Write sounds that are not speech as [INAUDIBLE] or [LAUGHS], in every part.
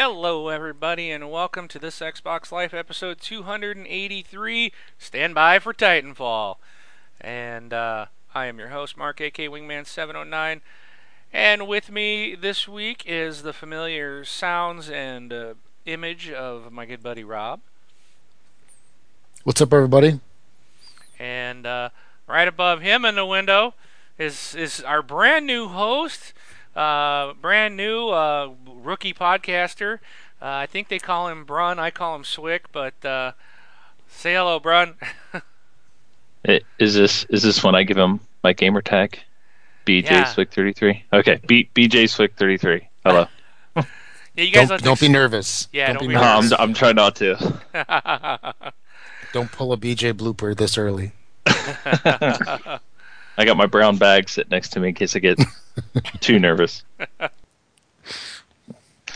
Hello, everybody, and welcome to this Xbox Life episode 283. Stand by for Titanfall. And uh, I am your host, Mark, AK Wingman709. And with me this week is the familiar sounds and uh, image of my good buddy Rob. What's up, everybody? And uh, right above him in the window is is our brand new host, uh, brand new uh, rookie podcaster. Uh, I think they call him Brun. I call him Swick. But uh, say hello, Brun. [LAUGHS] It- Is this is this when I give him my gamer tag? BJ Yeah. Swick thirty three. Okay, B, BJ Swick thirty three. Hello. [LAUGHS] yeah, you guys Don't, don't be nervous. Yeah, don't be be No, nervous. I'm I'm trying not to. [LAUGHS] Don't pull a BJ blooper this early. I got my brown bag sitting next to me in case I get [LAUGHS] too nervous.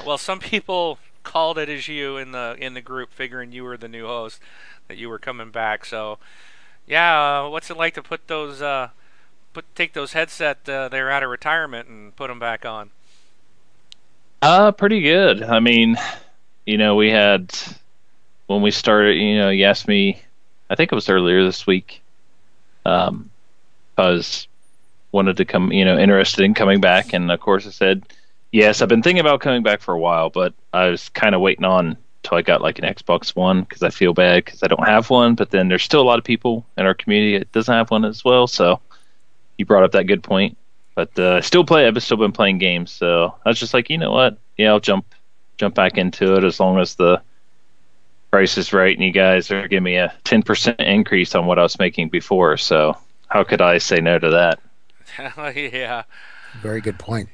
Well, some people called it as you in the in the group, figuring you were the new host, that you were coming back. So, yeah, uh, what's it like to put those uh, put take those headset uh, they're out of retirement and put them back on? Uh, pretty good. I mean, you know, we had when we started. You know, you asked me. I think it was earlier this week. Um, I was wanted to come. You know, interested in coming back, and of course, I said yes. I've been thinking about coming back for a while, but I was kind of waiting on till I got like an Xbox One because I feel bad because I don't have one. But then there's still a lot of people in our community that doesn't have one as well. So you brought up that good point. But uh, I still play. I've still been playing games, so I was just like, you know what? Yeah, I'll jump jump back into it as long as the price is right and you guys are giving me a ten percent increase on what I was making before. So how could I say no to that? [LAUGHS] yeah. Very good point.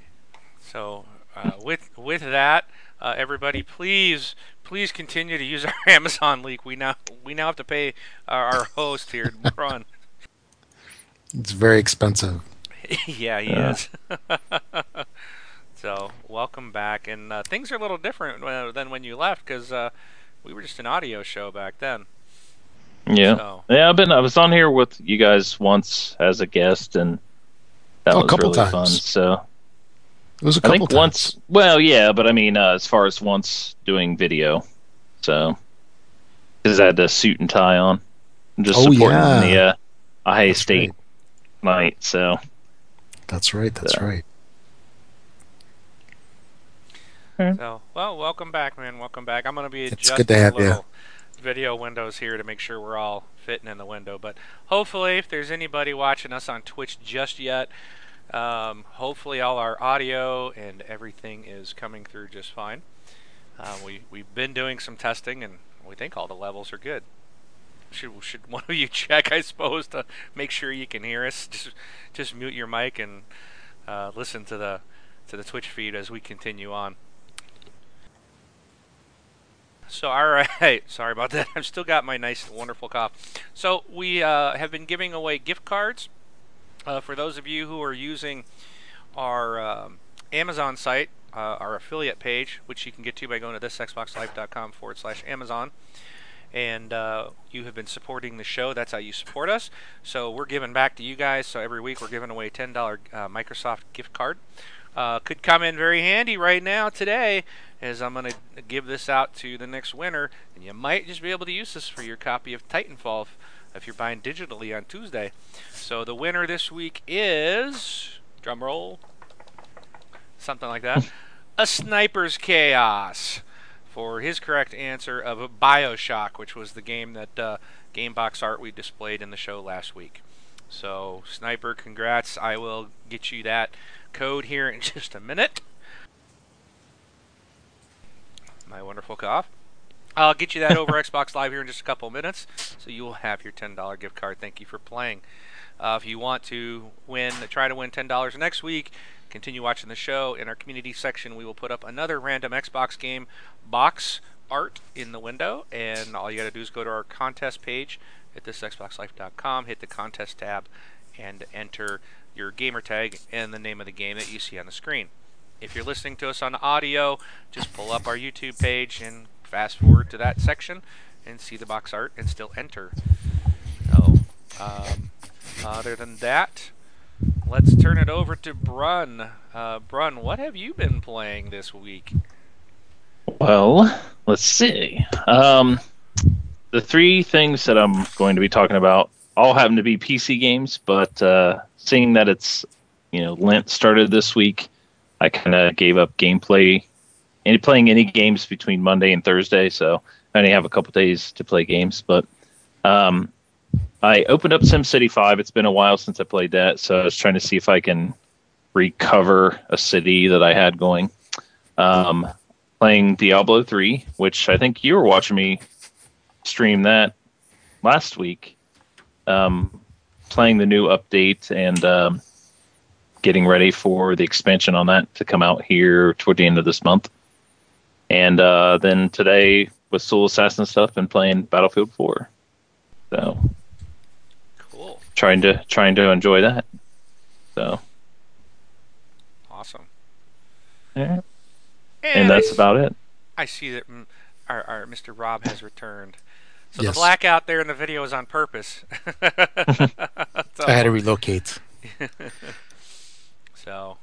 So, uh, with with that, uh, everybody, please please continue to use our [LAUGHS] Amazon link. We now we now have to pay our, our host here, [LAUGHS] Brun. It's very expensive. yeah, he Yeah. is. so, welcome back. And uh, things are a little different uh, than when you left because uh, we were just an audio show back then. Yeah, So, yeah. I've been. I was on here with you guys once as a guest, and that Oh, a was couple really fun. times. So It was a couple think times. once. Well, yeah, but I mean, uh, as far as once doing video, so because I had the suit and tie on, I'm just Oh, supporting yeah. the uh, Ohio That's State right. night. So That's right. That's Yeah. right. so well, welcome back, man. Welcome back. I'm gonna be It's good to have the you. Video windows here to make sure we're all fitting in the window. But hopefully, if there's anybody watching us on Twitch just yet, um, hopefully all our audio and everything is coming through just fine. Uh, we we've been doing some testing and we think all the levels are good. Should should one of you [LAUGHS] check, I suppose, to make sure you can hear us? [LAUGHS] Just just mute your mic and uh, listen to the to the Twitch feed as we continue on. So all right, [LAUGHS] sorry about that. [LAUGHS] I've still got my nice, wonderful cough. So we uh, have been giving away gift cards uh, for those of you who are using our um, Amazon site, uh, our affiliate page, which you can get to by going to thisxboxlife.com forward slash Amazon. And uh, you have been supporting the show. That's how you support us. So we're giving back to you guys. So every week we're giving away a $10 uh, Microsoft gift card. Uh, could come in very handy right now today as I'm going to give this out to the next winner. And you might just be able to use this for your copy of Titanfall if, if you're buying digitally on Tuesday. So the winner this week is drum roll, something like that. [LAUGHS] a sniper's chaos for his correct answer of Bioshock, which was the game that uh, GameBox art we displayed in the show last week. So sniper, congrats! I will get you that code here in [LAUGHS] just a minute. My wonderful cough. I'll get you that over [LAUGHS] Xbox Live here in just a couple minutes, so you will have your $10 gift card. Thank you for playing. Uh, if you want to win, try to win $10 next week, continue watching the show. In our community section, we will put up another random Xbox game box art in the window, and all you got to do is go to our contest page at thisxboxlife.com, hit the contest tab, and enter your gamer tag and the name of the game that you see on the screen. If you're listening to us on audio, just pull up our YouTube page and fast forward to that section and see the box art and still enter. So, um, other than that, let's turn it over to Brun. Uh, Brun, what have you been playing this week? Well, let's see. Um, the three things that I'm going to be talking about all happen to be PC games, but uh, seeing that it's you know Lent started this week, I kind of gave up gameplay and playing any games between Monday and Thursday. So I only have a couple days to play games, but um, I opened up SimCity 5. It's been a while since I played that, so I was trying to see if I can recover a city that I had going. Um, playing Diablo 3, which I think you were watching me stream that last week. Um, playing the new update and um, getting ready for the expansion on that to come out here toward the end of this month. And uh, then today with Soul Assassin stuff and playing Battlefield 4. So Cool. trying to trying to enjoy that. So Awesome. yeah. And, and that's about it. I see that our, our Mr. Rob has returned. So Yes. the blackout there in the video is on purpose. So- [LAUGHS] [LAUGHS] I had to relocate. [LAUGHS] So,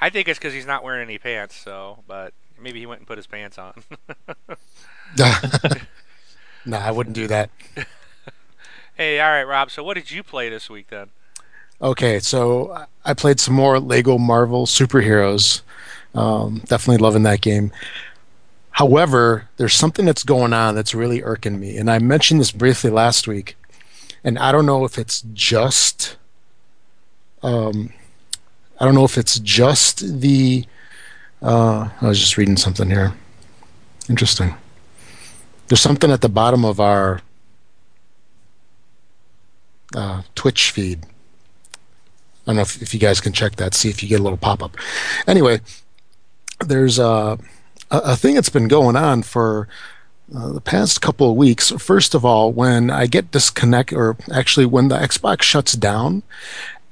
I think it's because he's not wearing any pants. So, but maybe he went and put his pants on. no, I wouldn't do that. hey, all right, Rob. So, what did you play this week then? Okay, so I- I played some more Lego Marvel Superheroes. Um, definitely loving that game. However, there's something that's going on that's really irking me, and I mentioned this briefly last week, and I don't know if it's just, um, I don't know if it's just the. Uh, I was just reading something here. Interesting. There's something at the bottom of our uh, Twitch feed. I don't know if, if you guys can check that, see if you get a little pop up. Anyway, there's a, a, thing that's been going on for uh, the past couple of weeks. First of all, when I get disconnect, or actually when the Xbox shuts down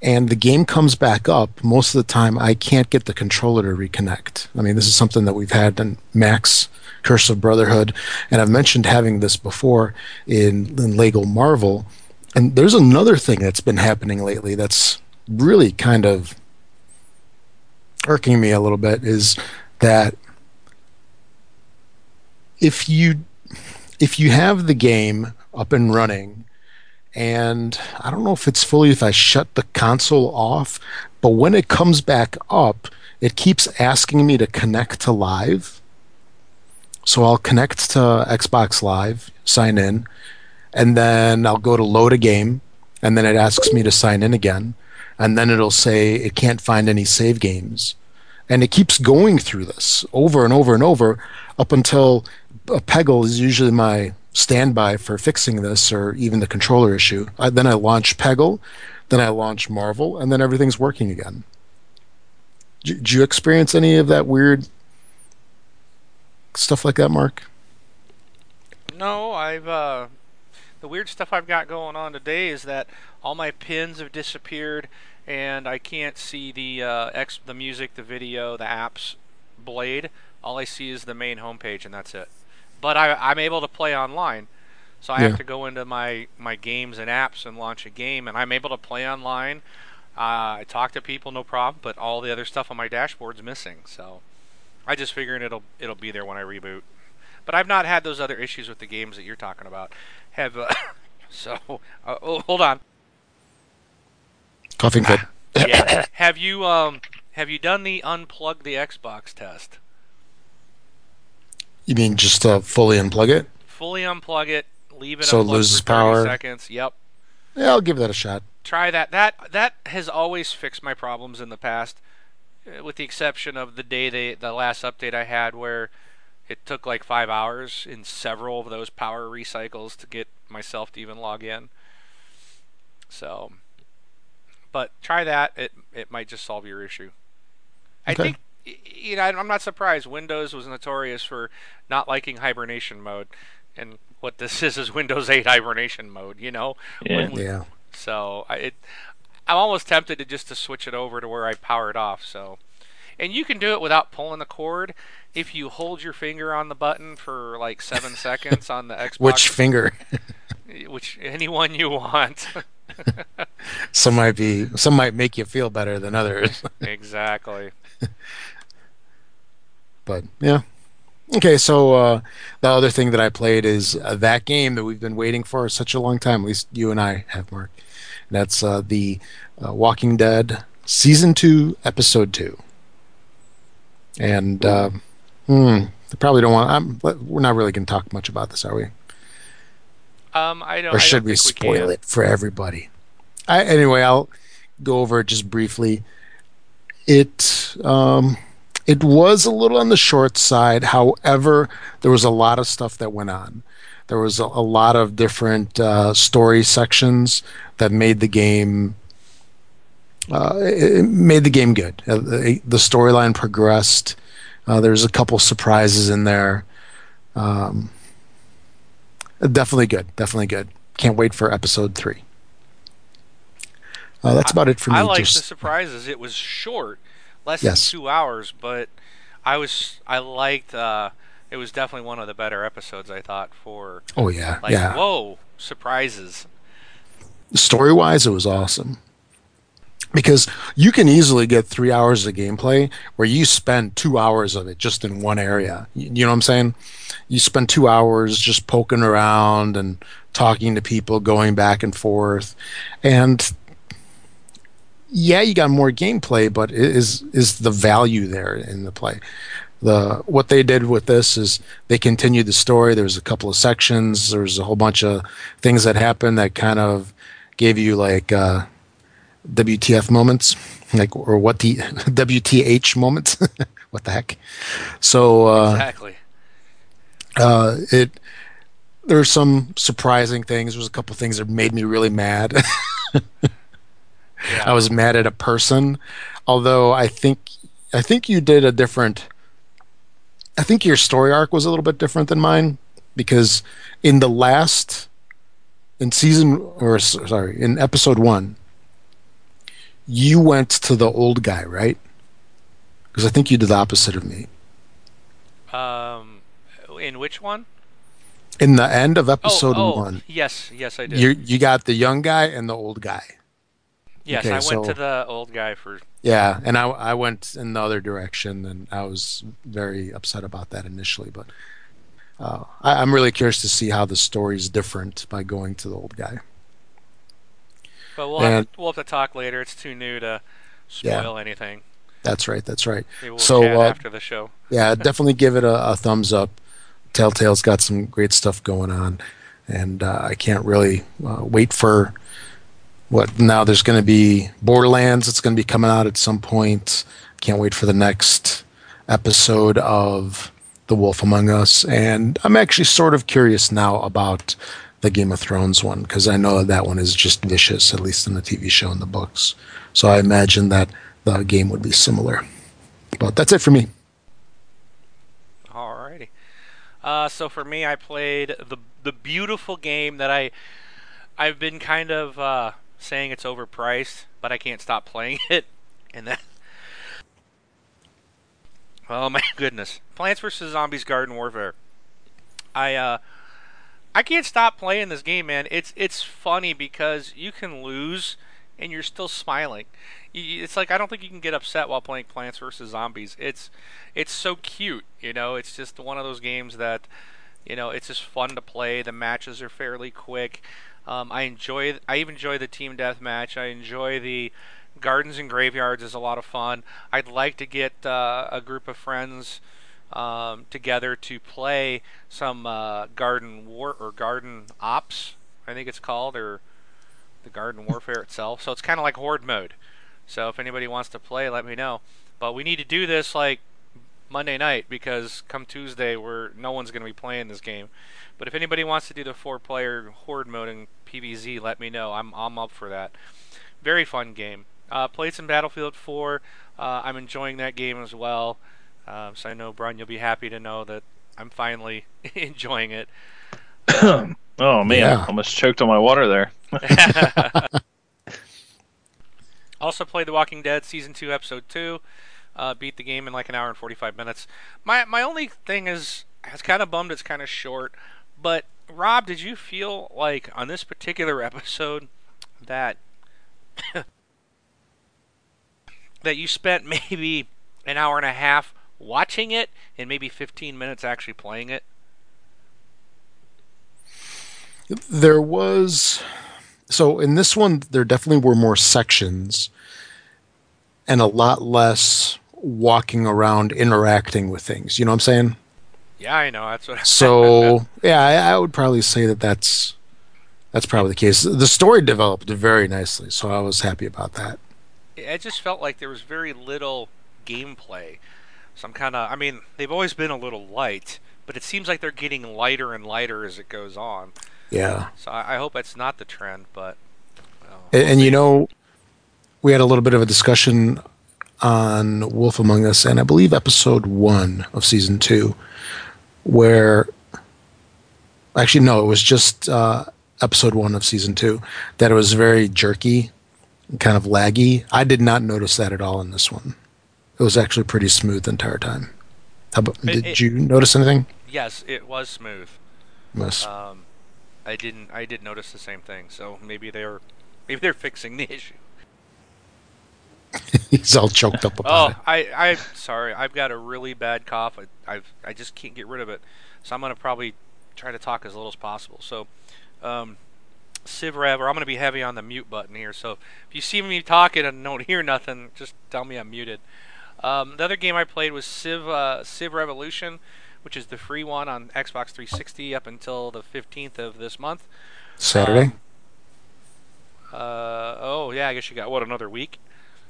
and the game comes back up, most of the time I can't get the controller to reconnect. I mean, this is something that we've had in Max Curse of Brotherhood, and I've mentioned having this before in, in Lego Marvel. And there's another thing that's been happening lately that's really kind of irking me a little bit is that if you if you have the game up and running and I don't know if it's fully if I shut the console off, but when it comes back up, it keeps asking me to connect to live. So I'll connect to Xbox Live, sign in, and then I'll go to load a game, and then it asks me to sign in again, and then it'll say it can't find any save games. And it keeps going through this over and over and over up until a Peggle is usually my standby for fixing this or even the controller issue. I, then I launch Peggle, then I launch Marvel, and then everything's working again. Did did you experience any of that weird stuff like that, Mark? No, I've uh, the weird stuff I've got going on today is that all my pins have disappeared, and I can't see the uh, ex- the music, the video, the apps blade. All I see is the main homepage, and that's it. But I, I'm able to play online, so I Yeah. have to go into my my games and apps and launch a game, and I'm able to play online. Uh, I talk to people, no problem, but all the other stuff on my dashboard's missing. So I just figuring it'll it'll be there when I reboot. But I've not had those other issues with the games that you're talking about. Have uh, [LAUGHS] so? Uh, oh, hold on. Coughing fit. [COUGHS] Yeah. have you um have you done the unplug the Xbox test? You mean just uh, fully unplug it? Fully unplug it, leave it So it unplugged loses for 30 power? seconds. Yep. Yeah, I'll give that a shot. Try that. That that has always fixed my problems in the past, uh, with the exception of the day they the last update I had where it took like five hours in several of those power recycles to get myself to even log in. So, but try that. It it might just solve your issue. I Okay. think y- you know I'm not surprised. Windows was notorious for not liking hibernation mode, and what this [LAUGHS] is is Windows 8 hibernation mode. You know, Yeah. We- Yeah. so I, it, I'm almost tempted to just to switch it over to where I power it off. So, and you can do it without pulling the cord if you hold your finger on the button for like seven [LAUGHS] seconds on the Xbox. Which finger? [LAUGHS] which anyone you want. some might be some might make you feel better than others. exactly. But yeah. Okay, so uh, the other thing that I played is uh, that game that we've been waiting for such a long time. At least you and I have, Mark. That's uh, the uh, Walking Dead season two, episode two. And uh, hmm, I probably don't want. I'm, we're not really going to talk much about this, are we? Um, I don't. Or I should don't we think spoil can. it for everybody? I, anyway, I'll go over it just briefly. It um, it was a little on the short side. However, there was a lot of stuff that went on. There was a, a lot of different uh, story sections that made the game uh, it made the game good. Uh, the the storyline progressed. Uh, there's a couple surprises in there. Um, definitely good. Definitely good. Can't wait for episode three. Uh, that's about it for me. I like the surprises. It was short, less Yes. than two hours, but I was I liked. Uh, it was definitely one of the better episodes. I thought for oh yeah, like yeah. whoa surprises. story wise, it was awesome. Because you can easily get three hours of gameplay where you spend two hours of it just in one area. You, you know what I'm saying? You spend two hours just poking around and talking to people, going back and forth. And yeah, you got more gameplay, but is is the value there in the play? The what they did with this is they continued the story. There was a couple of sections. There was a whole bunch of things that happened that kind of gave you like uh, WTF moments, like or what the [LAUGHS] WTH moments. [LAUGHS] what the heck? So uh, exactly. uh, it there's some surprising things. There was a couple things that made me really mad. [LAUGHS] Yeah. I was mad at a person, although I think I think you did a different. I think your story arc was a little bit different than mine because in the last in season or sorry in episode one, you went to the old guy, right? Because I think you did the opposite of me. Um, in which one? In the end of Oh, episode 1. yes, yes, I did. you you got the young guy and the old guy. Yes, okay, I went so- to the old guy for. Yeah, and I I went in the other direction, and I was very upset about that initially. But uh, I, I'm really curious to see how the story's different by going to the old guy. But we'll have, to, we'll have to talk later. It's too new to Yeah. spoil anything. That's right. That's right. We'll So, uh, after the show. [LAUGHS] Yeah, definitely give it a, a thumbs up. Telltale's got some great stuff going on, and uh, I can't really uh, wait for what now. There's going to be Borderlands. It's going to be coming out at some point. Can't wait for the next episode of The Wolf Among Us, and I'm actually sort of curious now about the Game of Thrones one because I know that one is just vicious, at least in the TV show and the books. So I imagine that the game would be similar. But that's it for me. Alrighty. Uh, so for me, I played the the beautiful game that I I've been kind of uh, saying it's overpriced, but I can't stop playing [LAUGHS] it, and that. Oh my [LAUGHS] goodness! Plants vs Zombies: Garden Warfare. I uh, I can't stop playing this game, man. It's it's funny because you can lose and you're still smiling. It's like I don't think you can get upset while playing Plants vs Zombies. It's it's so cute, you know. It's just one of those games that, you know, it's just fun to play. The matches are fairly quick. Um, I enjoy. I even enjoy the team deathmatch. I enjoy the gardens and graveyards. is a lot of fun. I'd like to get uh, a group of friends um, together to play some uh, garden war or garden ops. I think it's called or the garden [LAUGHS] warfare itself. So it's kind of like horde mode. So if anybody wants to play, let me know. But we need to do this like Monday night because come Tuesday, we're no one's going to be playing this game. But if anybody wants to do the four-player horde mode in PvZ, let me know. I'm I'm up for that. Very fun game. Uh, played some Battlefield 4. Uh, I'm enjoying that game as well. Um, so I know Brian, you'll be happy to know that I'm finally [LAUGHS] enjoying it. [COUGHS] oh man, Yeah. almost choked on my water there. [LAUGHS] [LAUGHS] also played The Walking Dead season two, episode two. Uh, beat the game in like an hour and 45 minutes. My my only thing is, I was kind of bummed it's kind of short. But Rob, did you feel like on this particular [LAUGHS] episode that [COUGHS] that you spent maybe an hour and a half watching it and maybe 15 minutes actually playing it? There was so in this one there definitely were more sections and a lot less walking around interacting with things. You know what I'm saying? Yeah, I know. That's what. So [LAUGHS] yeah, I, I would probably say that that's that's probably the case. The story developed very nicely, so I was happy about that. it just felt like there was very little gameplay. Some kind of. I mean, they've always been a little light, but it seems like they're getting lighter and lighter as it goes on. Yeah, So I, I hope that's not the trend, but. well, and, and you know, we had a little bit of a discussion on Wolf Among Us, and I believe episode one of season two, where actually no, it was just uh, episode one of season two that it was very jerky, kind of laggy. I did not notice that at all in this one. It was actually pretty smooth the entire time. How about, It- did it- you notice anything? yes, it was smooth. Yes. Um, I didn't. I did notice the same thing. So maybe they're maybe they're fixing the [LAUGHS] issue. [LAUGHS] He's all choked up about Oh, it. Oh, I, I'm sorry. I've got a really bad cough. I, I've, I just can't get rid of it. So I'm gonna probably try to talk as little as possible. So, um, Civ Rev, or I'm gonna be heavy on the mute button here. So if you see me talking and don't hear nothing, just tell me I'm muted. Um, the other game I played was Civ uh, Civ Revolution, which is the free one on Xbox 360 up until the 15th of this month. Saturday. Uh, oh yeah, I guess you got what another week.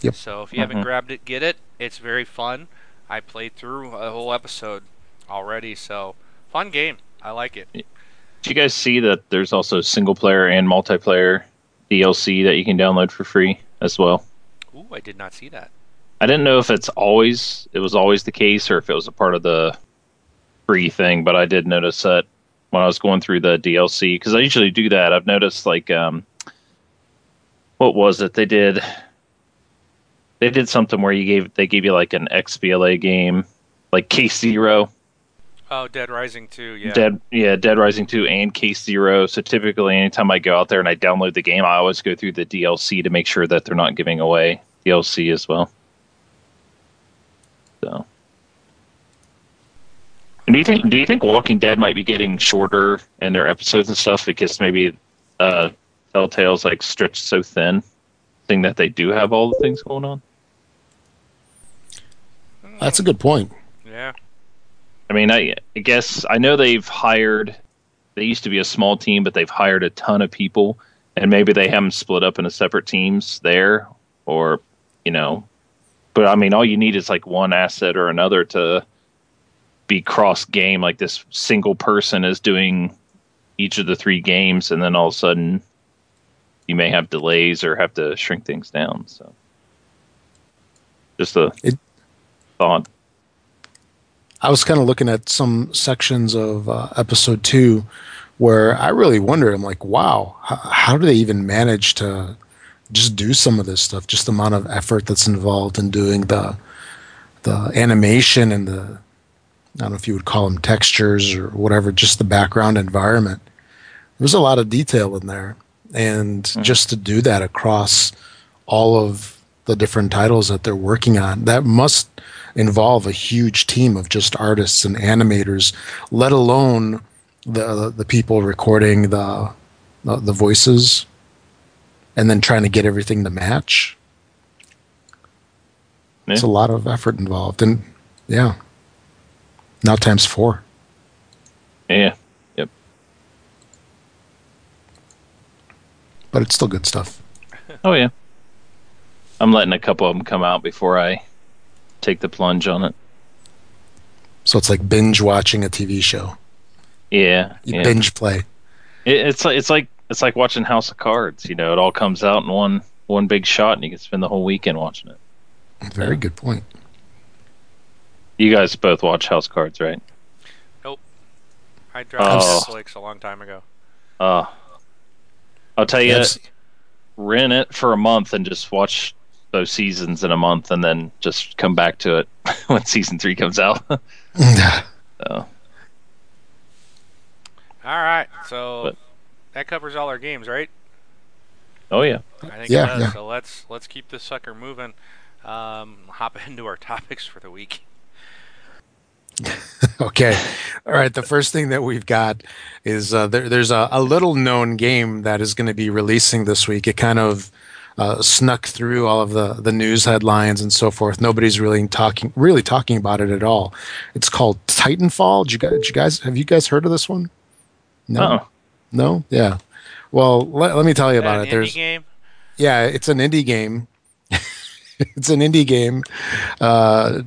Yep. So if you haven't Mhm. grabbed it, get it. It's very fun. I played through a whole episode already, so fun game. I like it. Did you guys see that there's also single player and multiplayer DLC that you can download for free as well? Ooh, I did not see that. I didn't know if it's always it was always the case or if it was a part of the free thing, but I did notice that when I was going through the DLC because I usually do that. I've noticed like um, what was it they did? They did something where you gave they gave you like an XBLA game, like Case Oh, Dead Rising 2, yeah. Dead yeah, Dead Rising 2 and Case Zero. So typically anytime I go out there and I download the game, I always go through the DLC to make sure that they're not giving away DLC as well. So and do you think do you think Walking Dead might be getting shorter in their episodes and stuff because maybe uh Telltale's like stretched so thin, seeing that they do have all the things going on? That's a good point. Yeah. I mean, I, I guess I know they've hired. They used to be a small team, but they've hired a ton of people, and maybe they haven't split up into separate teams there, or you know. But I mean, all you need is like one asset or another to be cross game. Like this single person is doing each of the three games, and then all of a sudden, you may have delays or have to shrink things down. So, just a It- thought. I was kind of looking at some sections of uh, episode two where I really wondered. I'm like, wow, how, how do they even manage to just do some of this stuff? Just the amount of effort that's involved in doing the the animation and the I don't know if you would call them textures or whatever, just the background environment. There's a lot of detail in there, and just to do that across all of the different titles that they're working on, that must involve a huge team of just artists and animators, let alone the the people recording the the, the voices, and then trying to get everything to match. It's a lot of effort involved, and yeah, now times four. Yeah. Yep. But it's still good stuff. Oh yeah. I'm letting a couple of them come out before I take the plunge on it. So it's like binge watching a TV show. Yeah. You yeah. binge play. It, it's like it's like it's like watching House of Cards. You know, it all comes out in one one big shot, and you can spend the whole weekend watching it. Very Yeah. good point. You guys both watch House Cards, right? Nope. I dropped Oh. Netflix a long time ago. Uh I'll tell you, Yeah, rent it for a month and just watch those seasons in a month, and then just come back to it [LAUGHS] when season three comes out. [LAUGHS] so, All right, so But- that covers all our games, right? oh yeah, I think Yeah, it does. yeah. So let's let's keep this sucker moving. Um, hop [LAUGHS] into our topics for the week. okay. All right. The first thing that we've got is uh, there, there's a, a, little known game that is going to be releasing this week. It kind of uh, snuck through all of the, the news headlines and so forth. Nobody's really talking really talking about it at all. It's called Titanfall. Did you guys, did you guys have you guys heard of this one? No. Oh. No. Yeah. Well, let, let me tell you about it. There's game? yeah, it's an indie game. [LAUGHS] it's an indie game. Uh,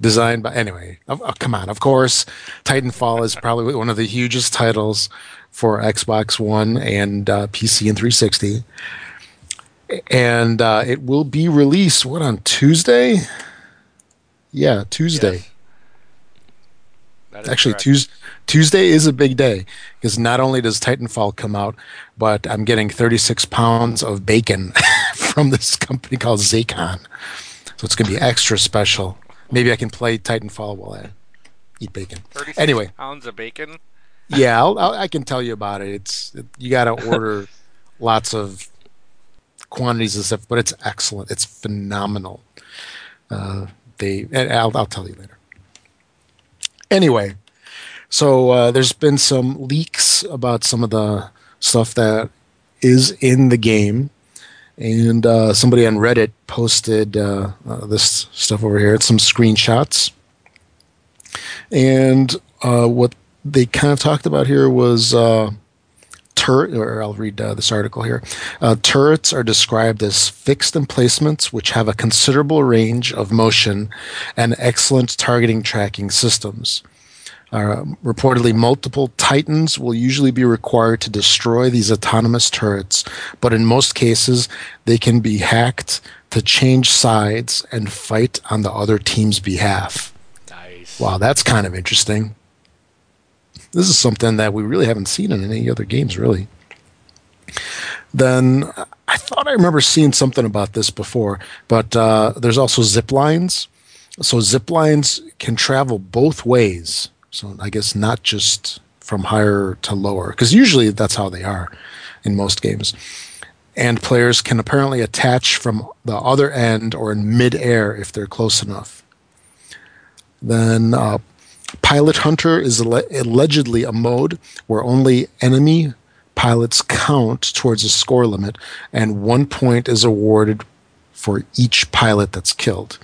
designed by anyway oh, oh, come on of course titanfall is probably one of the hugest titles for xbox one and uh, pc and 360 and uh, it will be released what on tuesday yeah tuesday yes. actually tuesday tuesday is a big day because not only does titanfall come out but i'm getting 36 pounds of bacon [LAUGHS] from this company called Zaycon so it's going to be extra special Maybe I can play Titanfall while I eat bacon. Anyway, pounds of bacon. yeah, I'll, I'll, i can tell you about it. It's it, you got to order [LAUGHS] lots of quantities of stuff, but it's excellent. It's phenomenal. Uh, they, I'll, I'll tell you later. Anyway, so uh, there's been some leaks about some of the stuff that is in the game and uh, somebody on Reddit posted uh, uh, this stuff over here. It's some screenshots, and uh, what they kind of talked about here was uh, turret. Or I'll read uh, this article here. turrets are described as fixed emplacements which have a considerable range of motion and excellent targeting tracking systems. Uh, reportedly, multiple Titans will usually be required to destroy these autonomous turrets, but in most cases, they can be hacked to change sides and fight on the other team's behalf. Nice. Wow, that's kind of interesting. This is something that we really haven't seen in any other games, really. Then I thought I remember seeing something about this before, but uh, there's also zip lines. So zip lines can travel both ways so I guess not just from higher to lower, because usually that's how they are in most games. And players can apparently attach from the other end or in midair if they're close enough. Then uh, Pilot Hunter is allegedly a mode where only enemy pilots count towards a score limit, and one point is awarded for each pilot that's killed.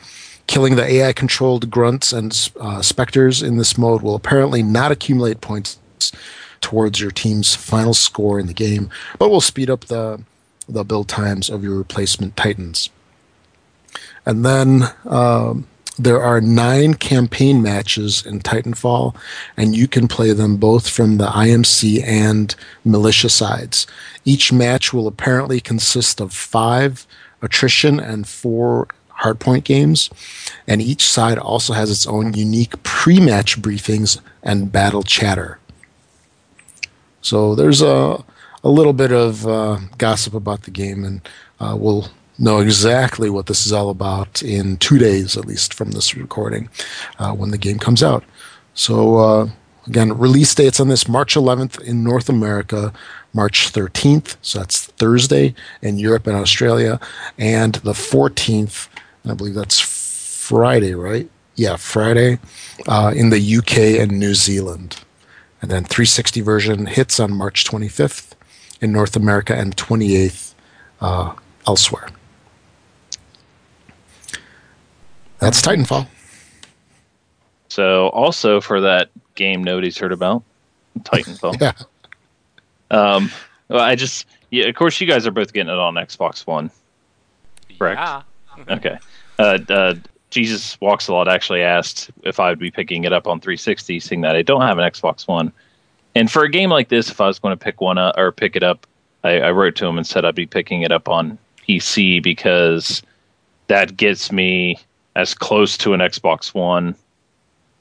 Killing the AI controlled grunts and uh, specters in this mode will apparently not accumulate points towards your team's final score in the game, but will speed up the, the build times of your replacement Titans. And then um, there are nine campaign matches in Titanfall, and you can play them both from the IMC and militia sides. Each match will apparently consist of five attrition and four hardpoint games, and each side also has its own unique pre-match briefings and battle chatter. So there's a a little bit of uh, gossip about the game, and uh, we'll know exactly what this is all about in two days, at least from this recording, uh, when the game comes out. So uh, again, release dates on this March 11th in North America, March 13th, so that's Thursday in Europe and Australia, and the 14th I believe that's Friday, right? Yeah, Friday uh, in the UK and New Zealand. And then 360 version hits on March 25th in North America and 28th uh, elsewhere. That's Titanfall. So, also for that game nobody's heard about, Titanfall. [LAUGHS] yeah. Um, well, I just, yeah, of course, you guys are both getting it on Xbox One. Correct. Yeah. [LAUGHS] okay. Uh, uh, Jesus Walks a Lot actually asked if I would be picking it up on 360, seeing that I don't have an Xbox One. And for a game like this, if I was going to pick one up or pick it up, I, I wrote to him and said I'd be picking it up on PC because that gets me as close to an Xbox One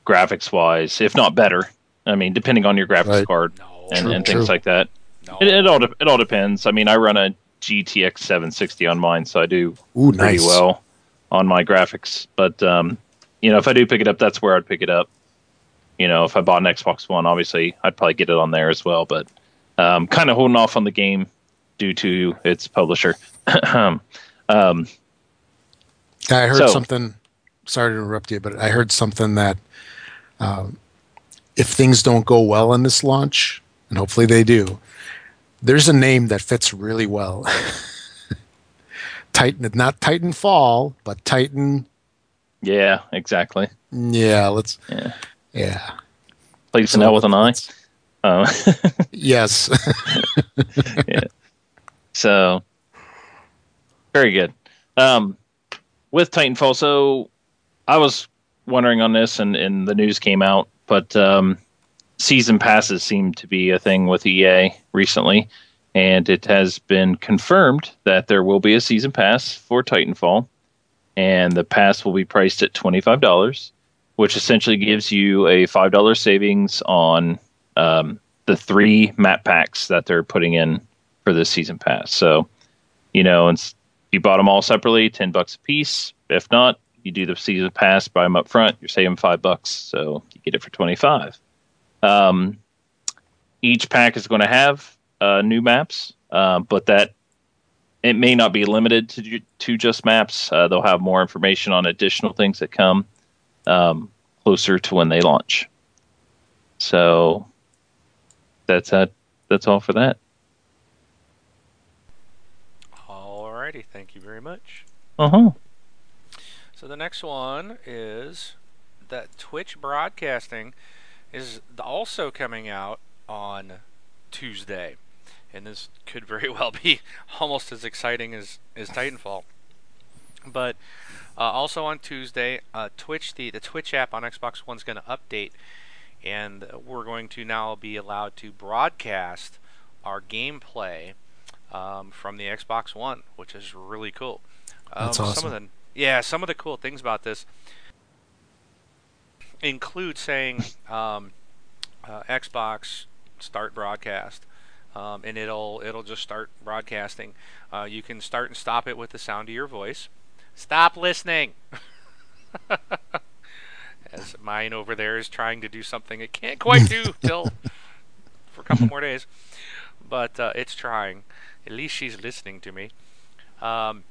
graphics wise, if not better. I mean, depending on your graphics right. card no, and, true, and, things true. like that. No. It, it, all de- it all depends. I mean, I run a GTX 760 on mine, so I do Ooh, pretty nice. well on my graphics. But um, you know, if I do pick it up, that's where I'd pick it up. You know, if I bought an Xbox One, obviously I'd probably get it on there as well. But um, kind of holding off on the game due to its publisher. [CLEARS THROAT] um, I heard so, something. Sorry to interrupt you, but I heard something that um, if things don't go well in this launch, and hopefully they do, there's a name that fits really well. [LAUGHS] Titan, not Titanfall, but Titan. Yeah, exactly. Yeah, let's. Yeah. Yeah. Please so, know with an eye. Oh. [LAUGHS] yes. [LAUGHS] yeah. So, very good. Um, with Titanfall, so I was wondering on this, and, and the news came out, but um, season passes seem to be a thing with EA recently, and it has been confirmed that there will be a season pass for Titanfall, and the pass will be priced at twenty five dollars, which essentially gives you a five dollar savings on um, the three map packs that they're putting in for this season pass. So, you know, and you bought them all separately, ten bucks a piece. If not, you do the season pass, buy them up front. You're saving five bucks, so you get it for twenty five. Um, each pack is going to have uh, new maps, uh, but that it may not be limited to to just maps. Uh, they'll have more information on additional things that come um, closer to when they launch. So that's that. That's all for that. Alrighty, thank you very much. Uh huh. So the next one is that Twitch broadcasting is also coming out on Tuesday, and this could very well be [LAUGHS] almost as exciting as as Titanfall. But uh, also on Tuesday, uh, Twitch the the Twitch app on Xbox One is going to update, and we're going to now be allowed to broadcast our gameplay um, from the Xbox One, which is really cool. Um, That's awesome. Some of the yeah, some of the cool things about this include saying um, uh, Xbox start broadcast. Um, and it'll it'll just start broadcasting. Uh, you can start and stop it with the sound of your voice. Stop listening. [LAUGHS] As mine over there is trying to do something it can't quite do [LAUGHS] till for a couple more days, but uh, it's trying. At least she's listening to me. Um,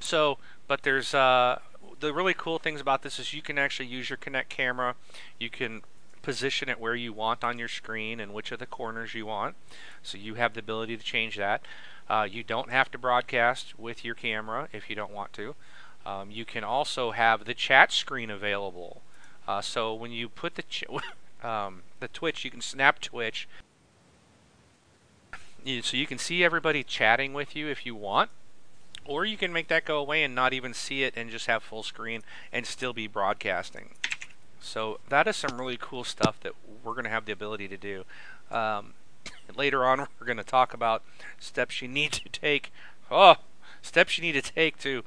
so, but there's uh, the really cool things about this is you can actually use your Kinect camera. You can position it where you want on your screen and which of the corners you want. So you have the ability to change that. Uh, you don't have to broadcast with your camera if you don't want to. Um, you can also have the chat screen available. Uh, so when you put the [LAUGHS] um, the Twitch, you can snap Twitch. So you can see everybody chatting with you if you want. Or you can make that go away and not even see it and just have full screen and still be broadcasting. So that is some really cool stuff that we're going to have the ability to do. Um, [COUGHS] later on, we're going to talk about steps you need to take. Oh, steps you need to take to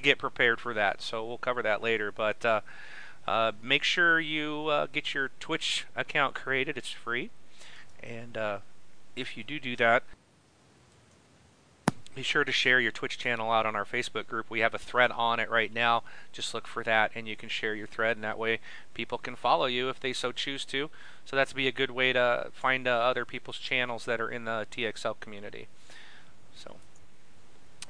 get prepared for that. So we'll cover that later. But uh, uh, make sure you uh, get your Twitch account created. It's free. And uh, if you do do that, be sure to share your Twitch channel out on our Facebook group. We have a thread on it right now. Just look for that and you can share your thread, and that way people can follow you if they so choose to. So that's be a good way to find uh, other people's channels that are in the TXL community. So,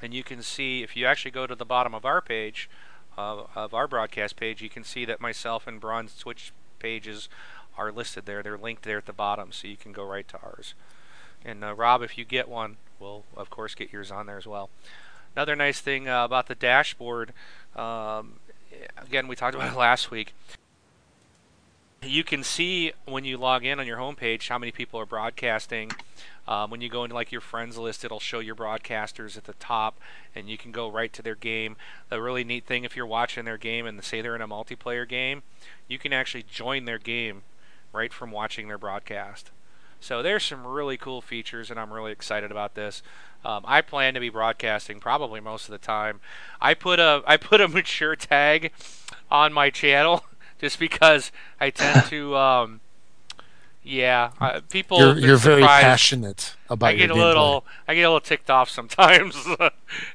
and you can see if you actually go to the bottom of our page, uh, of our broadcast page, you can see that myself and Braun's Twitch pages are listed there. They're linked there at the bottom, so you can go right to ours. And uh, Rob, if you get one, we'll of course get yours on there as well. Another nice thing uh, about the dashboard, um, again, we talked about it [LAUGHS] last week. You can see when you log in on your homepage how many people are broadcasting. Um, when you go into like your friends list, it'll show your broadcasters at the top, and you can go right to their game. The really neat thing, if you're watching their game and say they're in a multiplayer game, you can actually join their game right from watching their broadcast. So there's some really cool features, and I'm really excited about this. Um, I plan to be broadcasting probably most of the time. I put a I put a [LAUGHS] mature tag on my channel [LAUGHS] just because I tend to. [LAUGHS] Um, yeah, uh, people. You're, you're very passionate about. I get a little, I get a little ticked off sometimes,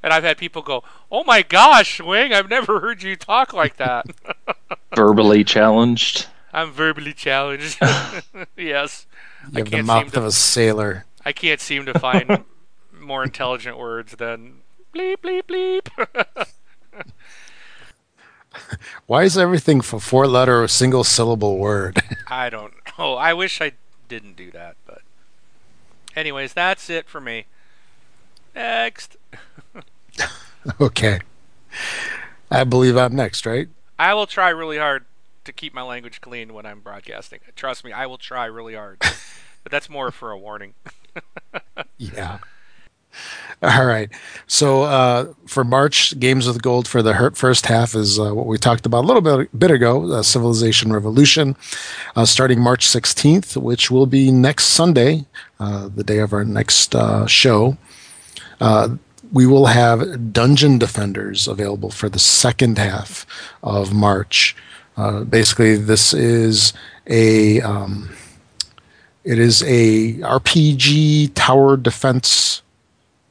and I've had people go, "Oh my gosh, Wing! I've never heard you talk like that." Verbally challenged. I'm verbally challenged. yes. You have the mouth of a sailor. I can't seem to find [LAUGHS] more intelligent words than bleep bleep bleep. [LAUGHS] Why is everything for four letter or single syllable word? [LAUGHS] I don't know. I wish I didn't do that, but anyways, that's it for me. Next. okay. I believe I'm next, right? I will try really hard to keep my language clean when I'm broadcasting. Trust me, I will try really hard. [LAUGHS] but that's more for a warning. [LAUGHS] yeah. [LAUGHS] All right. So uh, for March, Games with Gold for the first half is uh, what we talked about a little bit, bit ago uh, Civilization Revolution, uh, starting March 16th, which will be next Sunday, uh, the day of our next uh, show. we will have Dungeon Defenders available for the second half of March. Basically, this is a. Um, it is a RPG tower defense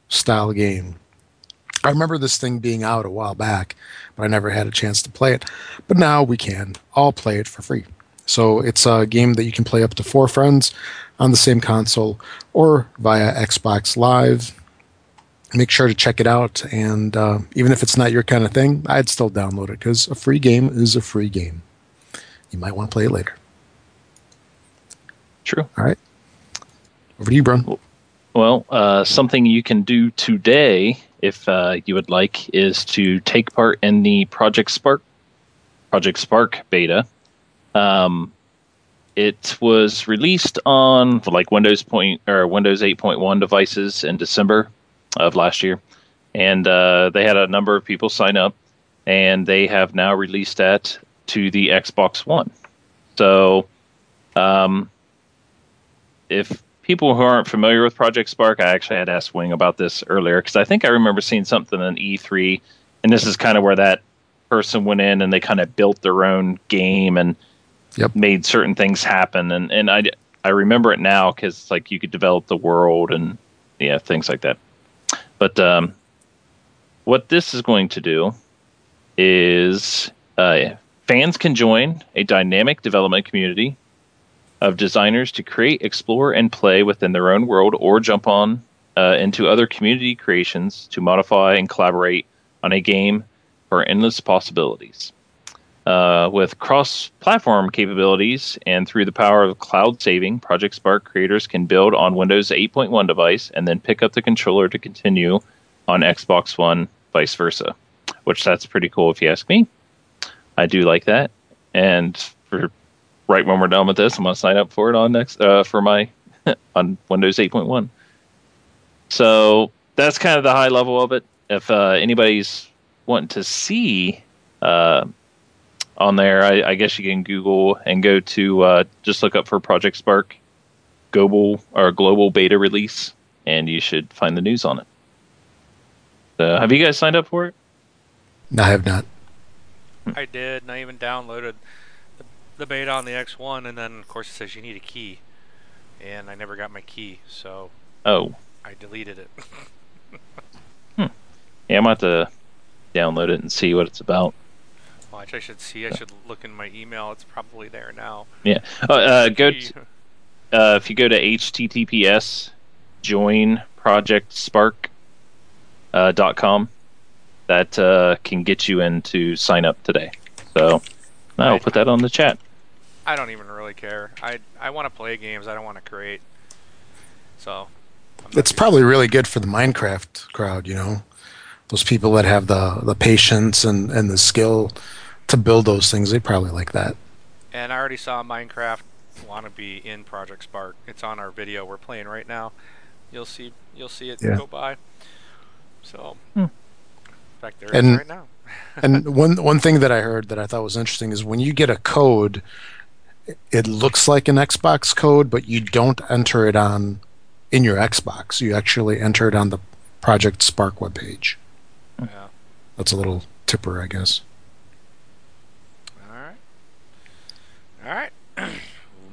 style game. I remember this thing being out a while back, but I never had a chance to play it. But now we can all play it for free. So it's a game that you can play up to four friends on the same console or via Xbox Live. Make sure to check it out. And uh, even if it's not your kind of thing, I'd still download it because a free game is a free game. You might want to play it later. True. All right. Over to you, Brun. Well, uh, something you can do today, if uh, you would like, is to take part in the Project Spark Project Spark beta. Um, it was released on like Windows point or Windows 8.1 devices in December of last year, and uh, they had a number of people sign up, and they have now released that to the Xbox One. So, um, if people who aren't familiar with Project Spark, I actually had asked Wing about this earlier because I think I remember seeing something in E3, and this is kind of where that person went in and they kind of built their own game and yep. made certain things happen. And and I I remember it now because like you could develop the world and yeah things like that. But um, what this is going to do is uh, fans can join a dynamic development community of designers to create, explore, and play within their own world or jump on uh, into other community creations to modify and collaborate on a game for endless possibilities. Uh, with cross platform capabilities and through the power of cloud saving, Project Spark creators can build on Windows 8.1 device and then pick up the controller to continue on Xbox One, vice versa. Which that's pretty cool if you ask me. I do like that. And for right when we're done with this, I'm gonna sign up for it on next uh, for my [LAUGHS] on Windows 8.1. So that's kind of the high level of it. If uh, anybody's wanting to see uh, on there, I, I, guess you can Google and go to uh, just look up for Project Spark global or global beta release, and you should find the news on it. So, have you guys signed up for it? No, I have not. I did, and I even downloaded the beta on the X1, and then of course it says you need a key, and I never got my key, so oh, I deleted it. [LAUGHS] hmm. Yeah, I'm about to download it and see what it's about. Watch, I should see. I should look in my email. It's probably there now. Yeah. Uh, uh, go. To, uh, if you go to https join project spark uh, dot com, that uh, can get you in to sign up today. So I'll put that on the chat. I don't even really care. I I want to play games. I don't want to create. So. It's probably really good for the Minecraft crowd. You know, those people that have the the patience and and the skill to build those things. They probably like that. And I already saw Minecraft want to be in Project Spark. It's on our video we're playing right now. You'll see you'll see it yeah. go by. So, hmm. in fact, there and, right now. [LAUGHS] and one one thing that I heard that I thought was interesting is when you get a code it looks like an Xbox code, but you don't enter it on in your Xbox. You actually enter it on the Project Spark webpage. Yeah. That's a little tipper, I guess. All right. All right. [CLEARS THROAT] we'll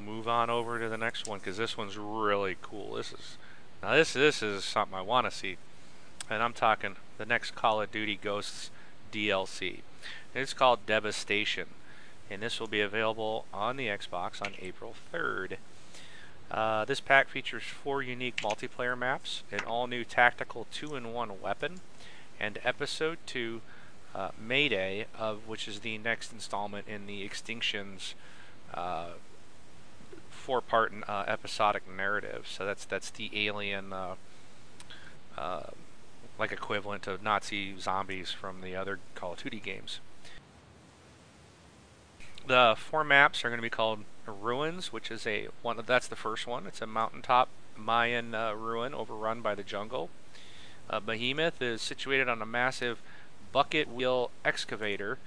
move on over to the next one because this one's really cool. This is now this this is something I want to see, and I'm talking the next Call of Duty Ghosts DLC. It's called Devastation and this will be available on the Xbox on April 3rd. Uh, this pack features four unique multiplayer maps, an all-new tactical 2-in-1 weapon, and Episode 2 uh, Mayday, of which is the next installment in the Extinctions uh, four-part uh, episodic narrative. So that's that's the alien, uh, uh, like equivalent of Nazi zombies from the other Call of Duty games. The four maps are going to be called Ruins, which is a one. That's the first one. It's a mountaintop Mayan uh, ruin overrun by the jungle. Uh, Behemoth is situated on a massive bucket wheel excavator,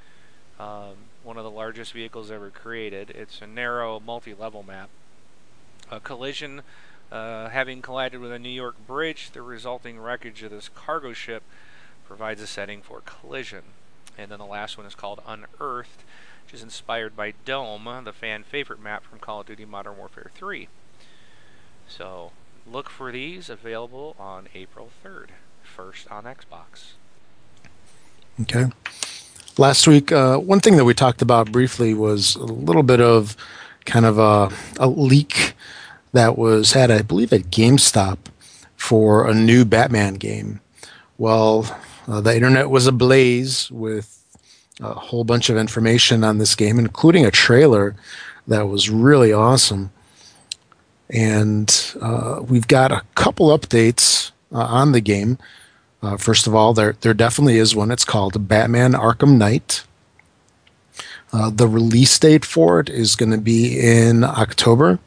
um, one of the largest vehicles ever created. It's a narrow, multi-level map. A collision, uh, having collided with a New York bridge, the resulting wreckage of this cargo ship provides a setting for collision. And then the last one is called Unearthed which is inspired by Dome, the fan favorite map from Call of Duty Modern Warfare 3. So look for these available on April 3rd, first on Xbox. Okay. Last week, uh, one thing that we talked about briefly was a little bit of kind of a, a leak that was had, I believe, at GameStop for a new Batman game. Well, uh, the internet was ablaze with a whole bunch of information on this game, including a trailer that was really awesome. And uh, we've got a couple updates uh, on the game. Uh, first of all, there there definitely is one. It's called Batman Arkham Knight. Uh, the release date for it is going to be in October,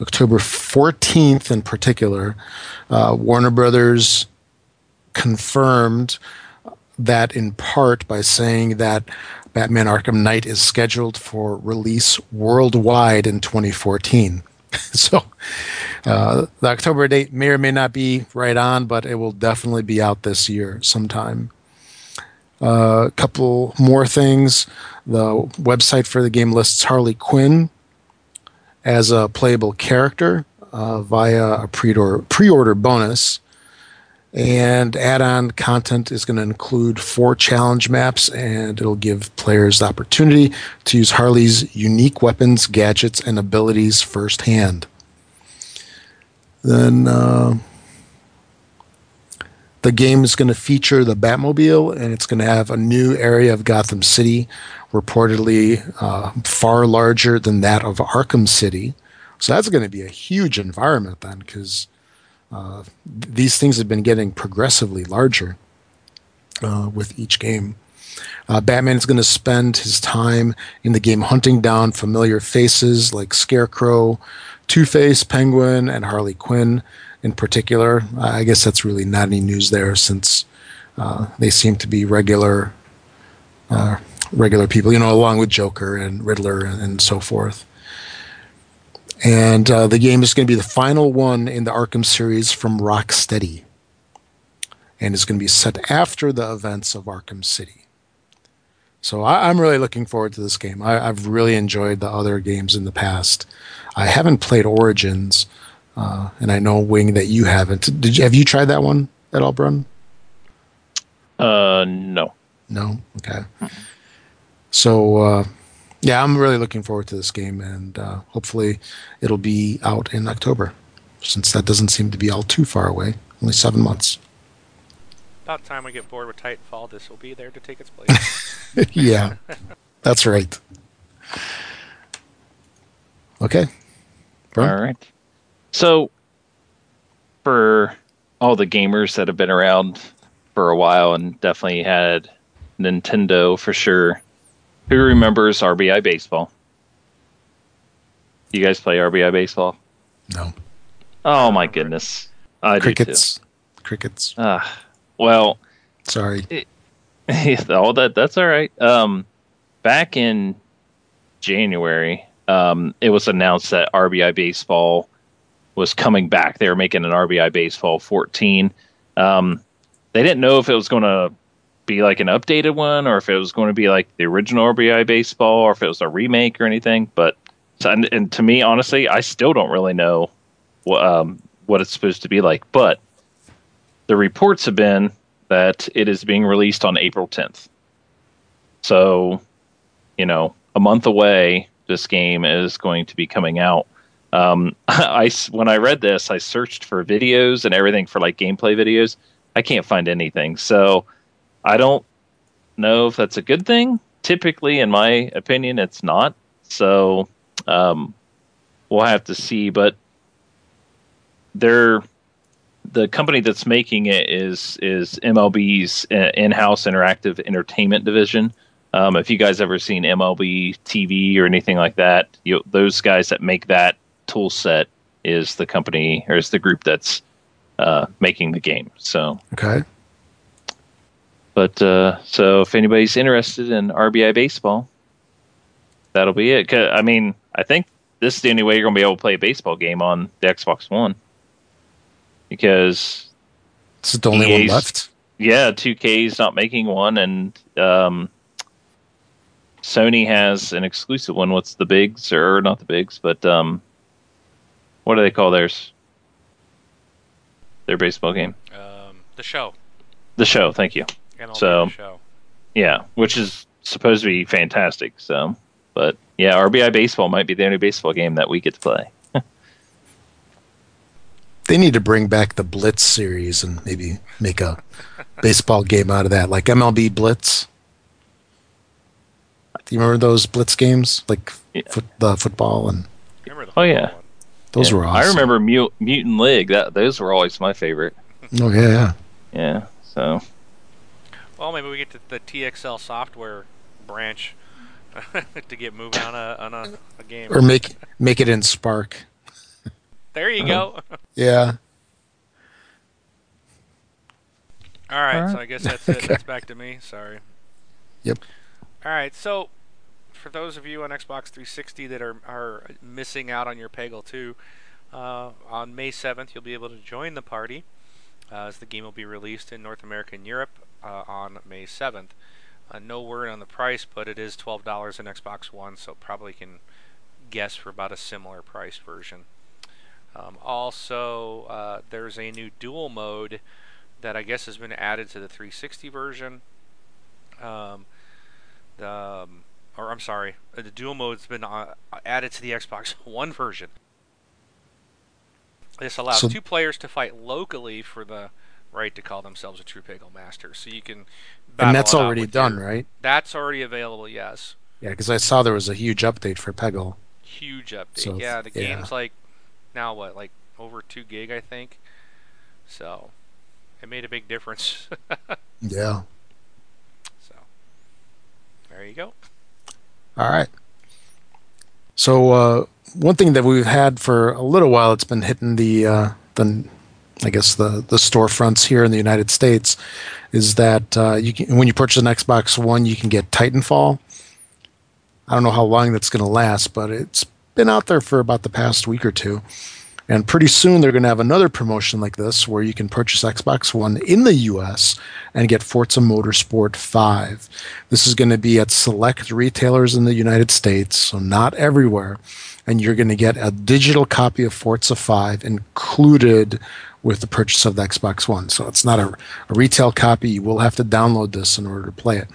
October 14th in particular. Uh, Warner Brothers confirmed that in part by saying that Batman Arkham Knight is scheduled for release worldwide in 2014. [LAUGHS] so uh, the October date may or may not be right on, but it will definitely be out this year sometime. Uh, a couple more things. The website for the game lists Harley Quinn as a playable character uh, via a pre-order, pre-order bonus. And add on content is going to include four challenge maps, and it'll give players the opportunity to use Harley's unique weapons, gadgets, and abilities firsthand. Then uh, the game is going to feature the Batmobile, and it's going to have a new area of Gotham City, reportedly uh, far larger than that of Arkham City. So that's going to be a huge environment then, because uh, these things have been getting progressively larger uh, with each game. Uh, Batman is going to spend his time in the game hunting down familiar faces like Scarecrow, Two Face, Penguin, and Harley Quinn in particular. I guess that's really not any news there since uh, they seem to be regular. Uh, regular people, you know, along with Joker and Riddler and, and so forth. And uh, the game is going to be the final one in the Arkham series from Rocksteady. And is going to be set after the events of Arkham City. So I, am really looking forward to this game. I, have really enjoyed the other games in the past. I haven't played Origins, uh, and I know Wing that you haven't. Did you, have you tried that one at all, Brun? Uh, no. No. Okay. So uh, yeah, I'm really looking forward to this game, and uh, hopefully it'll be out in October, since that doesn't seem to be all too far away. Only seven months. About time we get bored with Titanfall, this will be there to take its place. [LAUGHS] [LAUGHS] yeah, that's right. Okay. All right. So, for all the gamers that have been around for a while and definitely had Nintendo for sure, who remembers RBI baseball? You guys play RBI baseball? No. Oh my goodness. I Crickets. Crickets. Uh, well, sorry. It, [LAUGHS] all that that's all right. Um, back in January, um, it was announced that RBI baseball was coming back. They were making an RBI baseball 14. Um, they didn't know if it was going to be like an updated one or if it was going to be like the original RBI baseball or if it was a remake or anything. But and, and to me, honestly, I still don't really know what, um, what it's supposed to be like. But the reports have been that it is being released on April 10th. So, you know, a month away, this game is going to be coming out. Um, [LAUGHS] I when I read this, I searched for videos and everything for like gameplay videos. I can't find anything. So I don't know if that's a good thing. Typically, in my opinion, it's not. So um, we'll have to see. But they're the company that's making it is is MLB's uh, in-house interactive entertainment division. Um, if you guys ever seen MLB TV or anything like that, you, those guys that make that tool set is the company or is the group that's uh, making the game. So Okay. But uh, so if anybody's interested in RBI baseball, that'll be it. I mean, I think this is the only way you're gonna be able to play a baseball game on the Xbox One. Because it's the only one left. yeah, 2K is not making one, and um, Sony has an exclusive one. What's the bigs or not the bigs, but um, what do they call theirs? Their baseball game, Um, the show. the show. Thank you. MLB So- show. Yeah, which is supposed to be fantastic. So, but yeah, RBI baseball might be the only baseball game that we get to play. [LAUGHS] They need to bring back the Blitz series and maybe make a baseball game out of that, like MLB Blitz. Do you remember those Blitz games, like Yeah. foot, the football and Remember the Oh, yeah. one? those Yeah. were awesome. I remember Mut- Mutant League. That those were always my favorite. Oh yeah, yeah. Yeah. So Well, maybe we get to the TXL software branch [LAUGHS] to get moving on a on a, a game. Or make make it in Spark. there you go. Yeah. All right, All so. I guess that's it. Okay. That's back to me. Sorry. Yep. All right, so for those of you on Xbox 360 that are are missing out on your Peggle 2, uh, on May 7th you'll be able to join the party uh, as the game will be released in North America and Europe uh, on May 7th. Uh, no word on the price, but it is $12 in Xbox One, so probably can guess for about a similar price version. Um, also, uh, there's a new duel mode that I guess has been added to the 360 version. Um, the, um, or I'm sorry, uh, the duel mode's been uh, added to the Xbox [LAUGHS] One version. This allows So- two players to fight locally for the right to call themselves a true Peggle Master. So you can. And that's already done, your- right? That's already available. Yes. Yeah, because I saw there was a huge update for Peggle. Huge update. So, yeah, the yeah. game's like now what, like over two gig, I think. So it made a big difference. [LAUGHS] Yeah. so there you go. All right. So uh, one thing that we've had for a little while, it's been hitting the uh, the I guess the the storefronts here in the United States, is that uh, you can when you purchase an Xbox One, you can get Titanfall. I don't know how long that's going to last, but it's been out there for about the past week or two. And pretty soon they're going to have another promotion like this where you can purchase Xbox One in the US and get Forza Motorsport 5. This is going to be at select retailers in the United States, so not everywhere. And you're going to get a digital copy of Forza 5 included with the purchase of the Xbox One. So it's not a, a retail copy. You will have to download this in order to play it.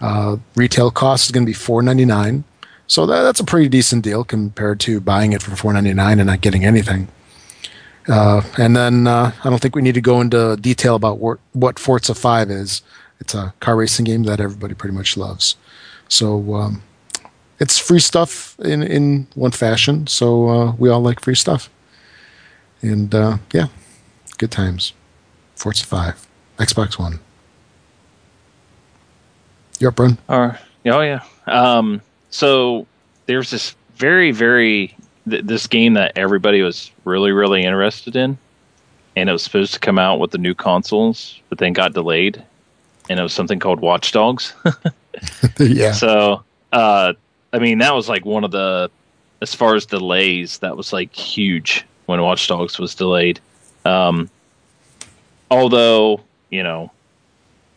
Uh, retail cost is going to be $4.99. So that, that's a pretty decent deal compared to buying it for $4.99 and not getting anything. Uh, and then uh, I don't think we need to go into detail about what, what Forza 5 is. It's a car racing game that everybody pretty much loves. So um, it's free stuff in, in one fashion. So uh, we all like free stuff. And uh, yeah, good times. Forza 5, Xbox One. You're up, Brun. Or oh yeah. Um, so there's this very very th- this game that everybody was really really interested in, and it was supposed to come out with the new consoles, but then got delayed, and it was something called Watch Dogs. [LAUGHS] yeah. So uh, I mean that was like one of the as far as delays that was like huge when Watch Dogs was delayed. Um, although you know,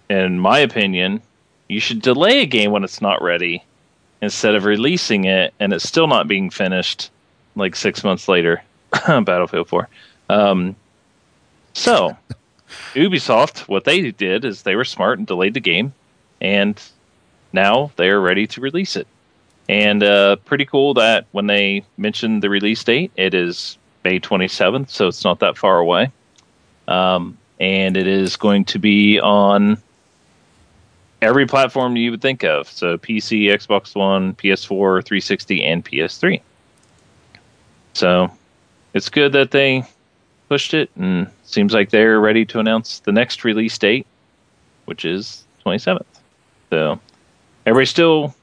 in my opinion, you should delay a game when it's not ready instead of releasing it and it's still not being finished like six months later. [COUGHS] Battlefield 4. Um, so, [LAUGHS] Ubisoft, what they did is they were smart and delayed the game, and now they are ready to release it. And uh, pretty cool that when they mentioned the release date, it is May 27th, so it's not that far away. Um, and it is going to be on every platform you would think of. So PC, Xbox One, PS4, 360, and PS3. So it's good that they pushed it, and seems like they're ready to announce the next release date, which is 27th. So everybody's still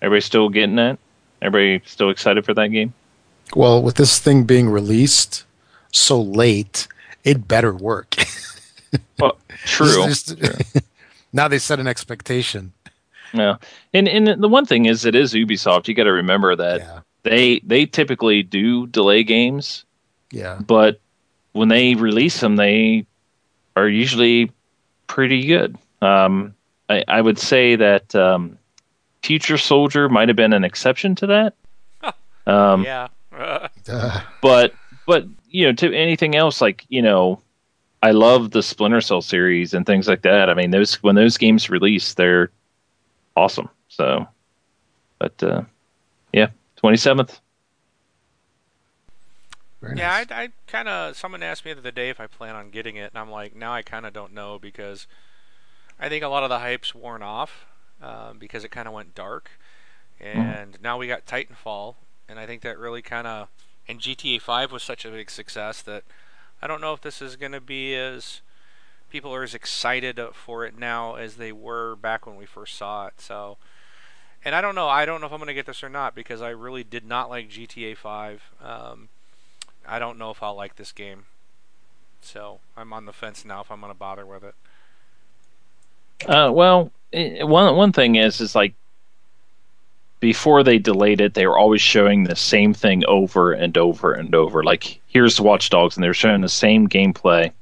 everybody's still getting that. Everybody still excited for that game. Well, with this thing being released so late, it better work. [LAUGHS] well, true. Just, true. [LAUGHS] now they set an expectation. Yeah, and and the one thing is, it is Ubisoft. You got to remember that yeah. they they typically do delay games. Yeah. But when they release them, they are usually pretty good. Um, I, I would say that um, Future Soldier might have been an exception to that. [LAUGHS] Um, yeah. [LAUGHS] but but you know, to anything else like you know, I love the Splinter Cell series and things like that. I mean, those when those games release, they're awesome. So, but uh, yeah, twenty seventh. Yeah. I, I kind of. Someone asked me the other day if I plan on getting it, and I'm like, now I kind of don't know because I think a lot of the hype's worn off um, because it kind of went dark, mm-hmm. and mm. now we got Titanfall, and I think that really kind of and GTA 5 was such a big success that I don't know if this is going to be as people are as excited for it now as they were back when we first saw it. So, and I don't know. I don't know if I'm going to get this or not because I really did not like GTA 5. Um, I don't know if I'll like this game. So I'm on the fence now if I'm going to bother with it. Uh, well, one one thing is is like before they delayed it, they were always showing the same thing over and over and over. Like here's Watch Dogs, and they're showing the same gameplay.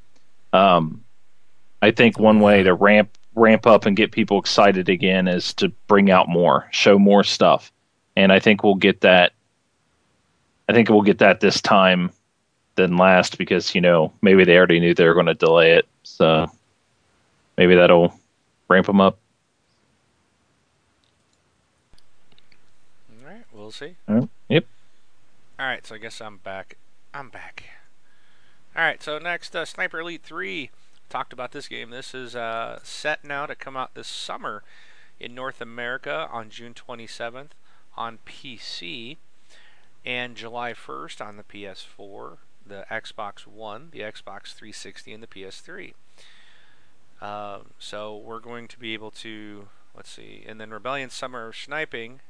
Um, I think one way to ramp ramp up and get people excited again is to bring out more, show more stuff, and I think we'll get that. I think we'll get that this time than last because you know maybe they already knew they were going to delay it, so maybe that'll ramp them up. All right, we'll see. yep. All right, so I guess I'm back. I'm back. All right, so next, uh, Sniper Elite 3. Talked about this game. This is uh, set now to come out this summer in North America on June 27th on PC and July 1st on the PS4, the Xbox One, the Xbox 360, and the PS3. Um, so we're going to be able to, let's see, and then Rebellion Summer Sniping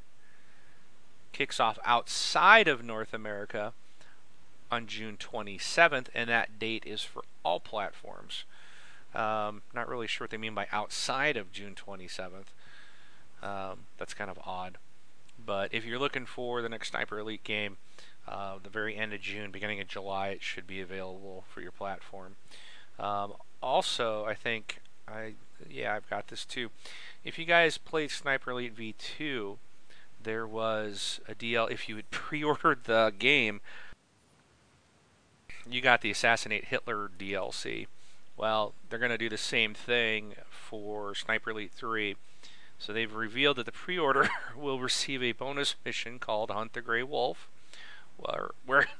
kicks off outside of North America on June 27th, and that date is for all platforms. Um, not really sure what they mean by outside of June 27th. Um, that's kind of odd. But if you're looking for the next Sniper Elite game, uh, the very end of June, beginning of July, it should be available for your platform. Um, also, I think I yeah I've got this too. If you guys played Sniper Elite V2, there was a DL. If you had [LAUGHS] pre-ordered the game, you got the Assassinate Hitler DLC. Well, they're going to do the same thing for Sniper Elite 3. So they've revealed that the pre-order [LAUGHS] will receive a bonus mission called Hunt the Grey Wolf, where, where [LAUGHS]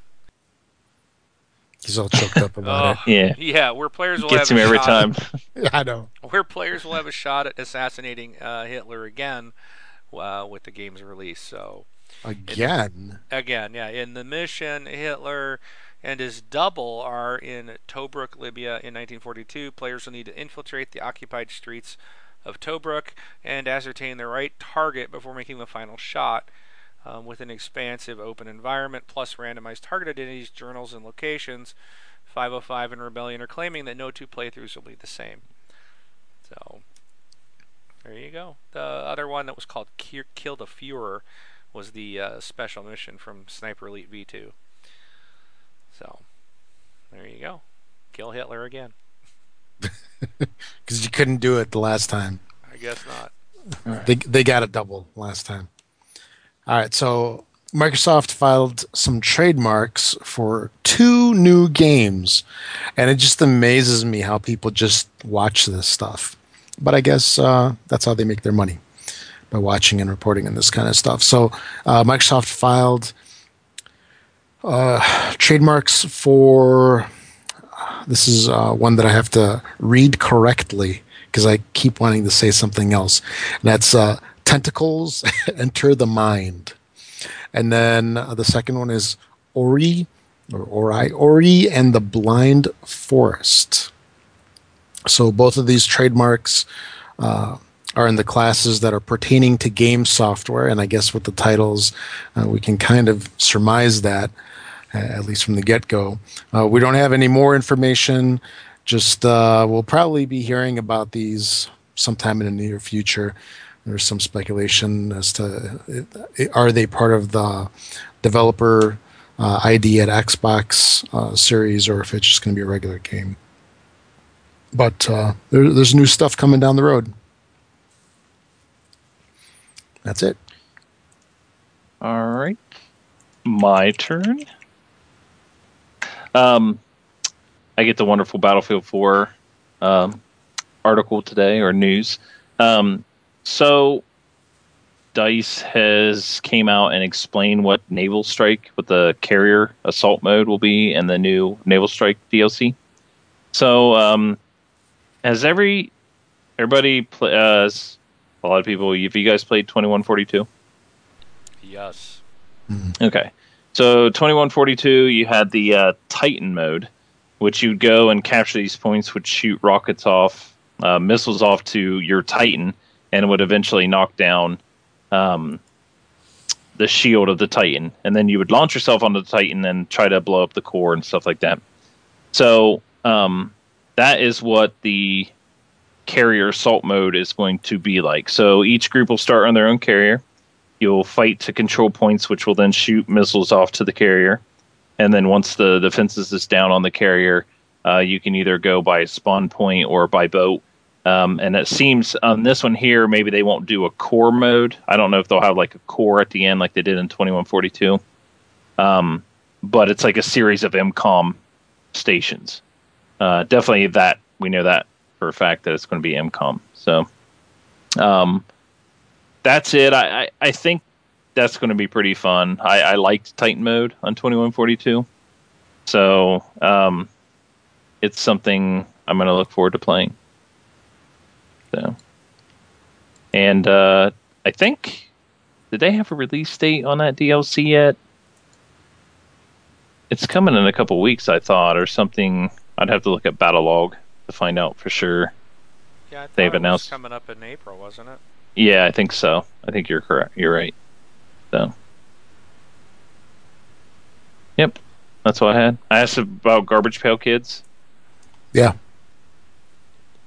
He's all choked up about oh, it. Yeah, yeah. Where players will gets have him every time. At, I know. Where players will have a shot at assassinating uh, Hitler again uh, with the game's release. So again, again, yeah. In the mission, Hitler and his double are in Tobruk, Libya, in 1942. Players will need to infiltrate the occupied streets of Tobruk and ascertain the right target before making the final shot um, with an expansive open environment plus randomized target identities, journals, and locations. 505 and Rebellion are claiming that no two playthroughs will be the same. So, there you go. The other one that was called Kill the Fuhrer was the uh, special mission from Sniper Elite V2. So, there you go. Kill Hitler again. [LAUGHS] Because you couldn't do it the last time. I guess not. They, they got a double last time. All right, so Microsoft filed some trademarks for two new games, and it just amazes me how people just watch this stuff. But I guess uh, that's how they make their money by watching and reporting and this kind of stuff. So uh, Microsoft filed uh, trademarks for this is uh, one that I have to read correctly because I keep wanting to say something else. And that's uh, Tentacles [LAUGHS] Enter the Mind. And then uh, the second one is Ori, or Ori, Ori and the Blind Forest. So both of these trademarks uh, are in the classes that are pertaining to game software, and I guess with the titles, uh, we can kind of surmise that, uh, at least from the get go. Uh, we don't have any more information. Just uh, we'll probably be hearing about these sometime in the near future. There's some speculation as to are they part of the developer uh, ID at Xbox uh, series or if it's just going to be a regular game. But uh, there, there's new stuff coming down the road. That's it. All right. My turn. Um, I get the wonderful Battlefield 4 um, article today or news. Um, so Dice has came out and explained what Naval Strike, what the carrier assault mode will be, and the new Naval Strike DLC. So, um, has every everybody play, uh, a lot of people? Have you guys played Twenty One Forty Two? Yes. Okay, so Twenty One Forty Two, you had the uh, Titan mode, which you'd go and capture these points, would shoot rockets off, uh, missiles off to your Titan, and would eventually knock down um, the shield of the Titan, and then you would launch yourself onto the Titan and try to blow up the core and stuff like that. So um, that is what the carrier assault mode is going to be like. So each group will start on their own carrier. You'll fight to control points, which will then shoot missiles off to the carrier. And then once the defenses is down on the carrier, uh, you can either go by spawn point or by boat um, and it seems on this one here, maybe they won't do a core mode. I don't know if they'll have like a core at the end like they did in 2142. Um, but it's like a series of MCOM stations. Uh, definitely that we know that for a fact that it's going to be MCOM. So um, that's it. I, I, I, think that's going to be pretty fun. I, I liked Titan mode on 2142. So um, it's something I'm going to look forward to playing. So, and uh, I think did they have a release date on that DLC yet? It's coming in a couple weeks, I thought, or something. I'd have to look at Battlelog to find out for sure. Yeah, they've announced coming up in April, wasn't it? Yeah, I think so. I think you're correct. You're right. So, yep, that's what I had. I asked about Garbage Pail Kids. Yeah.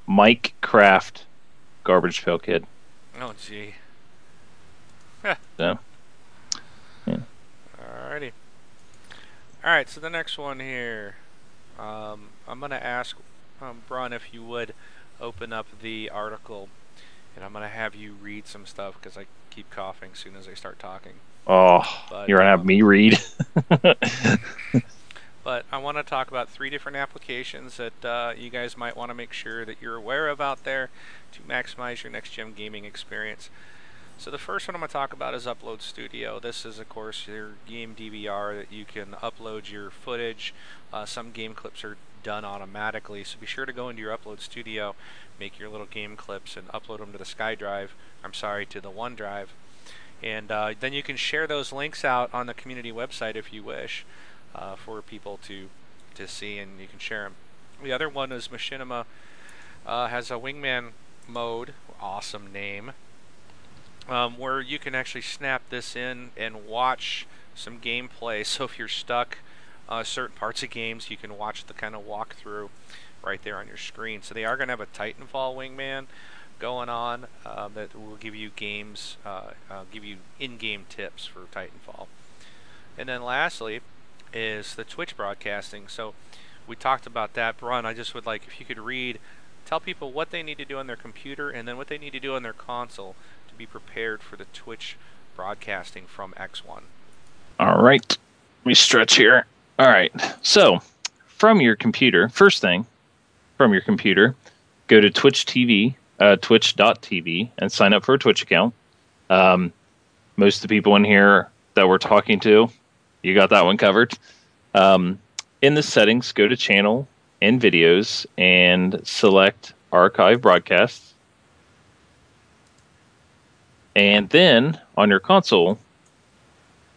Mike Kraft Garbage Pail Kid. Oh, gee. so, yeah. [LAUGHS] Alrighty. Alright, so the next one here. Um, I'm going to ask um, if you would open up the article, and I'm going to have you read some stuff because I keep coughing as soon as I start talking. Oh, but, you're going to um, have me read? [LAUGHS] But I want to talk about three different applications that uh, you guys might want to make sure that you're aware of out there to maximize your next gen gaming experience. So the first one I'm going to talk about is Upload Studio. This is, of course, your game DVR that you can upload your footage. Uh, some game clips are done automatically, so be sure to go into your Upload Studio, make your little game clips, and upload them to the SkyDrive. I'm sorry, to the OneDrive. And uh, then you can share those links out on the community website if you wish uh, for people to to see, and you can share them. The other one is Machinima uh, has a wingman mode, awesome name, um, where you can actually snap this in and watch some gameplay. [LAUGHS] So if you're stuck uh, certain parts of games, you can watch the kind of walkthrough right there on your screen. So they are going to have a Titanfall wingman going on uh, that will give you games, uh, uh, give you in-game tips for Titanfall. And then lastly, is the Twitch broadcasting. So we talked about that. Brun, I just would like if you could read, tell people what they need to do on their computer and then what they need to do on their console to be prepared for the Twitch broadcasting from X1. All right. Let me stretch here. All right. So from your computer, first thing, from your computer, go to Twitch TV, uh, twitch.tv, and sign up for a Twitch account. Um, most of the people in here that we're talking to you got that one covered. Um, in the settings, go to channel and videos and select archive broadcasts. And then on your console,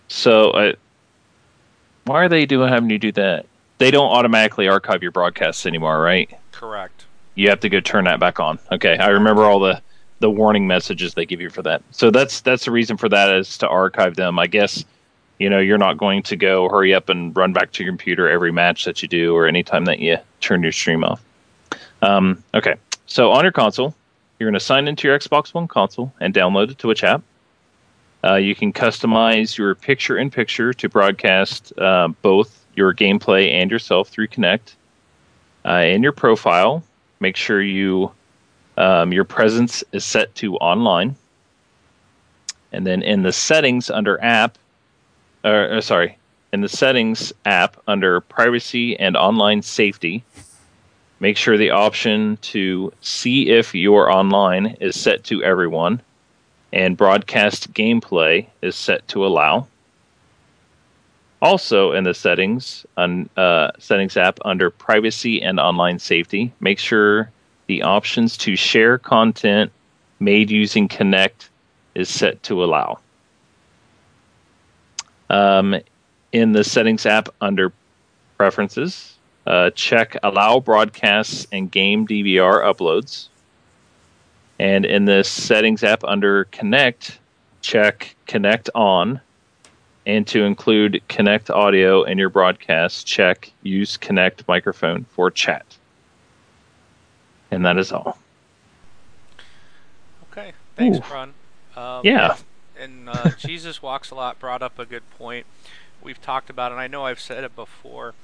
so uh, why are they doing having you do that? They don't automatically archive your broadcasts anymore, right? Correct. You have to go turn that back on. Okay, I remember all the the warning messages they give you for that. So that's that's the reason for that is to archive them. I guess you know you're not going to go hurry up and run back to your computer every match that you do or anytime that you turn your stream off. Um, okay, so on your console, you're going to sign into your Xbox One console and download the Twitch app. Uh, you can customize your picture in picture to broadcast uh, both your gameplay and yourself through Kinect. Uh, in your profile, make sure you um, your presence is set to online. And then in the settings under app, or, or sorry, in the settings app under privacy and online safety, make sure the option to see if you're online is set to everyone and broadcast gameplay is set to allow. Also, in the settings on uh, settings app under privacy and online safety, make sure the options to share content made using Kinect is set to allow. Um, in the settings app under preferences, uh, check allow broadcasts and game DVR uploads. And in the settings app under Kinect, check Kinect on. And to include Kinect audio in your broadcast, check use Kinect microphone for chat. And that is all. Okay. Thanks, Ooh. Ron. Um, Yeah. And uh, [LAUGHS] Jesus Walks a Lot brought up a good point. We've talked about it, and I know I've said it before.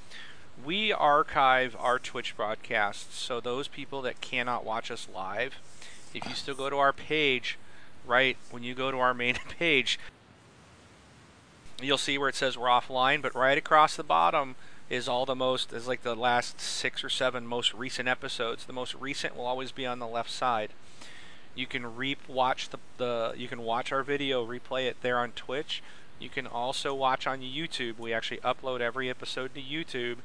We archive our Twitch broadcasts, so those people that cannot watch us live, if you still go to our page, right when you go to our main [LAUGHS] page, you'll see where it says we're offline, but right across the bottom is all the most is like the last six or seven most recent episodes. The most recent will always be on the left side. You can re watch the, the you can watch our video, replay it there on Twitch. You can also watch on YouTube. We actually upload every episode to YouTube,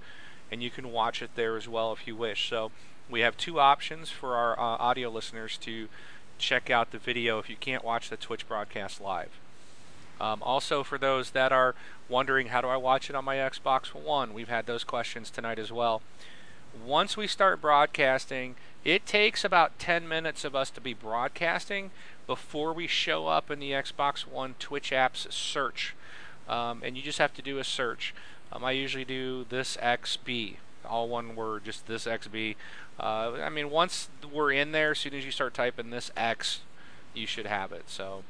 and you can watch it there as well if you wish. So we have two options for our uh, audio listeners to check out the video if you can't watch the Twitch broadcast live. Um, also, for those that are wondering how do I watch it on my Xbox One, we've had those questions tonight as well. Once we start broadcasting, it takes about 10 minutes of us to be broadcasting before we show up in the Xbox One Twitch app's search. Um, and you just have to do a search. Um, I usually do this XB, all one word, just this XB. Uh, I mean, once we're in there, as soon as you start typing this X, you should have it. So.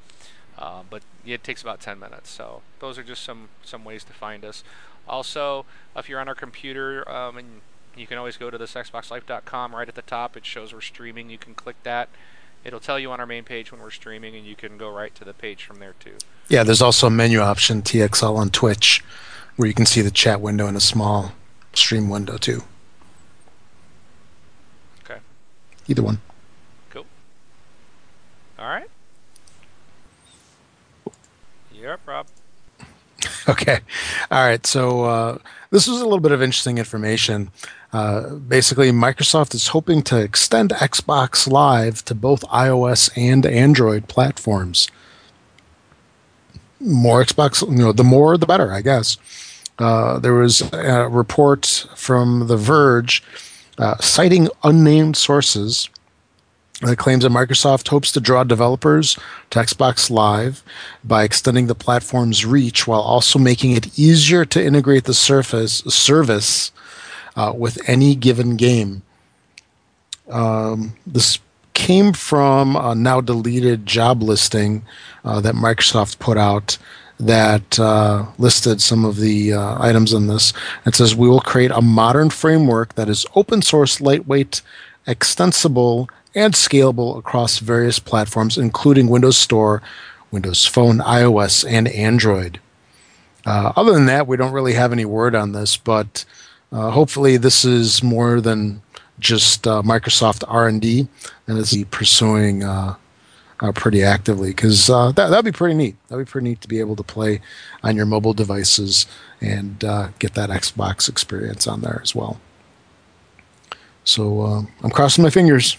Uh, but it takes about 10 minutes. So those are just some some ways to find us. Also, if you're on our computer, um, and you can always go to this xboxlife.com right at the top. It shows we're streaming. You can click that. It'll tell you on our main page when we're streaming, and you can go right to the page from there too. Yeah, there's also a menu option TXL on Twitch where you can see the chat window and a small stream window too. Okay. Either one. Cool. All right. Yep, Rob. [LAUGHS] Okay. All right. So uh, this was a little bit of interesting information. Uh, basically, Microsoft is hoping to extend Xbox Live to both iOS and Android platforms. More Xbox, you know, the more the better, I guess. Uh, there was a report from The Verge uh, citing unnamed sources that claims that Microsoft hopes to draw developers to Xbox Live by extending the platform's reach while also making it easier to integrate the surface service uh, with any given game. Um, this came from a now deleted job listing uh, that Microsoft put out that uh, listed some of the uh, items in this. It says, We will create a modern framework that is open source, lightweight, extensible, and scalable across various platforms, including Windows Store, Windows Phone, iOS, and Android. Uh, other than that, we don't really have any word on this, but uh, hopefully, this is more than just uh, Microsoft R&D, and is pursuing uh, uh, pretty actively because uh, that that'd be pretty neat. That'd be pretty neat to be able to play on your mobile devices and get that Xbox experience on there as well. So I'm crossing my fingers.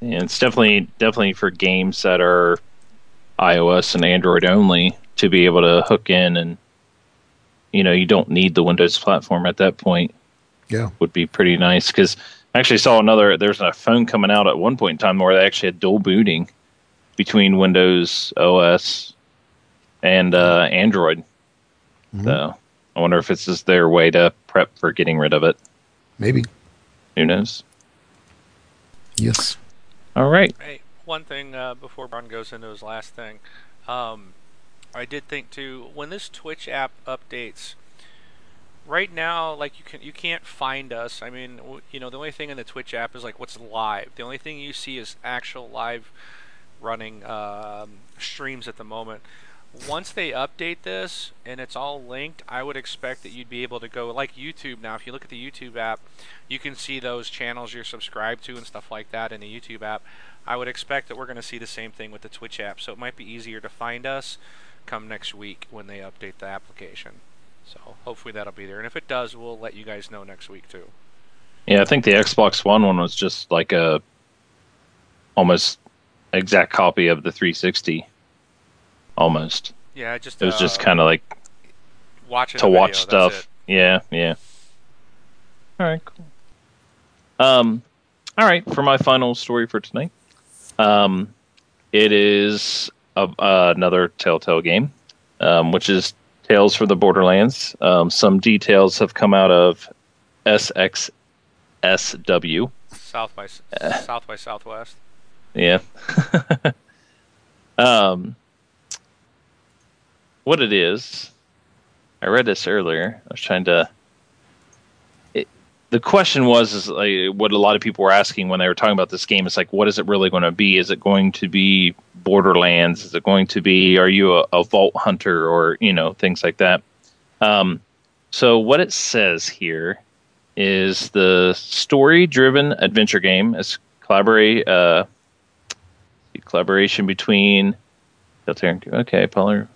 And it's definitely definitely for games that are iOS and Android only to be able to hook in and you know you don't need the Windows platform at that point. Yeah. would be pretty nice because I actually saw another. There's a phone coming out at one point in time where they actually had dual booting between Windows OS and uh, Android. Mhm. So I wonder if it's just their way to prep for getting rid of it. Maybe. Who knows? Yes. All right. Hey, one thing uh, before Ron goes into his last thing, um, I did think too when this Twitch app updates. Right now, like you can you can't find us. I mean, w- you know, the only thing in the Twitch app is like what's live. The only thing you see is actual live running um, streams at the moment. Once they update this and it's all linked, I would expect that you'd be able to go like YouTube now. If you look at the YouTube app, you can see those channels you're subscribed to and stuff like that in the YouTube app. I would expect that we're going to see the same thing with the Twitch app, so it might be easier to find us come next week when they update the application. So hopefully that'll be there, and if it does, we'll let you guys know next week too. Yeah, I think the Xbox One one was just like a almost exact copy of the 360. Almost. Yeah, just It was just uh, kind of like watching to a watch stuff. Yeah, yeah. All right, cool. Um, all right. For my final story for tonight, um, it is a, uh, another Telltale game, um, which is Tales from the Borderlands. Um, some details have come out of SXSW. South by Uh. South by Southwest. Yeah. [LAUGHS] um, what it is, I read this earlier. I was trying to. The question was, is like what a lot of people were asking when they were talking about this game. It's like, what is it really going to be? Is it going to be Borderlands? Is it going to be? Are you a, a vault hunter or you know things like that? Um, so what it says here is the story-driven adventure game. It's collaborate. Uh, collaboration between okay, Polar.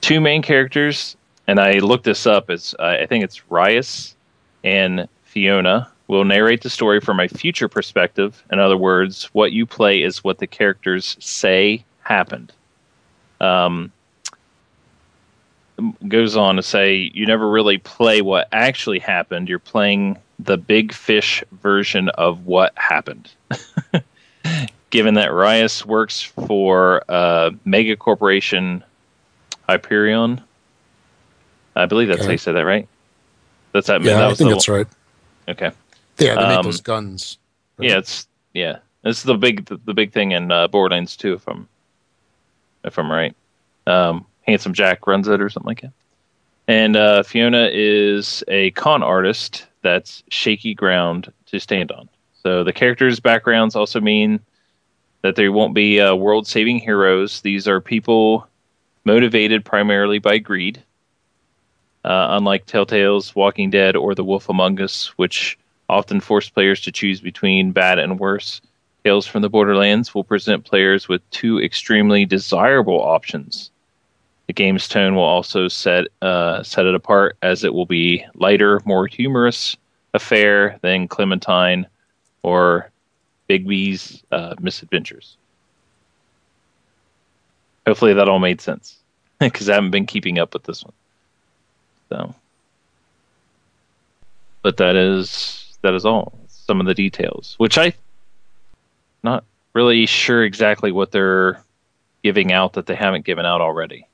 Two main characters, and I looked this up. It's uh, I think it's Rhys and Fiona will narrate the story from a future perspective. In other words, what you play is what the characters say happened. Um, goes on to say you never really play what actually happened. You're playing the big fish version of what happened. [LAUGHS] Given that Rhys works for uh, mega corporation Hyperion, I believe that's how you said that, right? That's that. Yeah, that I think that's right. Okay. Yeah, they make Um, those guns. right? Yeah, it's yeah. It's the big the, the big thing in uh, Borderlands 2, if I'm if I'm right. Um, Handsome Jack runs it or something like that. And uh, Fiona is a con artist that's shaky ground to stand on. So the characters' backgrounds also mean that they won't be uh, world-saving heroes. These are people motivated primarily by greed. Uh, unlike Telltale's Walking Dead or The Wolf Among Us, which often force players to choose between bad and worse. Tales from the Borderlands will present players with two extremely desirable options. The game's tone will also set uh, set it apart, as it will be lighter, more humorous affair than Clementine or Bigby's uh, misadventures. Hopefully, that all made sense [LAUGHS] because I haven't been keeping up with this one. So, but that is that is all. Some of the details, which I not really sure exactly what they're giving out that they haven't given out already.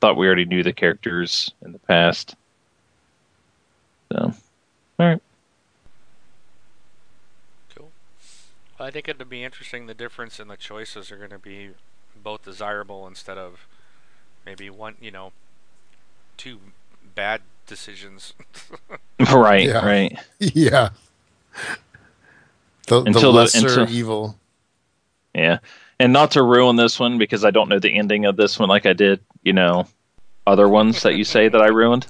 Thought we already knew the characters in the past. So, all right. Cool. Well, I think it'd be interesting. The difference in the choices are going to be both desirable instead of maybe one, you know, two bad decisions. [LAUGHS] [LAUGHS] right, Yeah. right. [LAUGHS] yeah. The, the Until the- lesser until- evil. Yeah. And not to ruin this one because I don't know the ending of this one like I did, you know, other ones that you say that I ruined.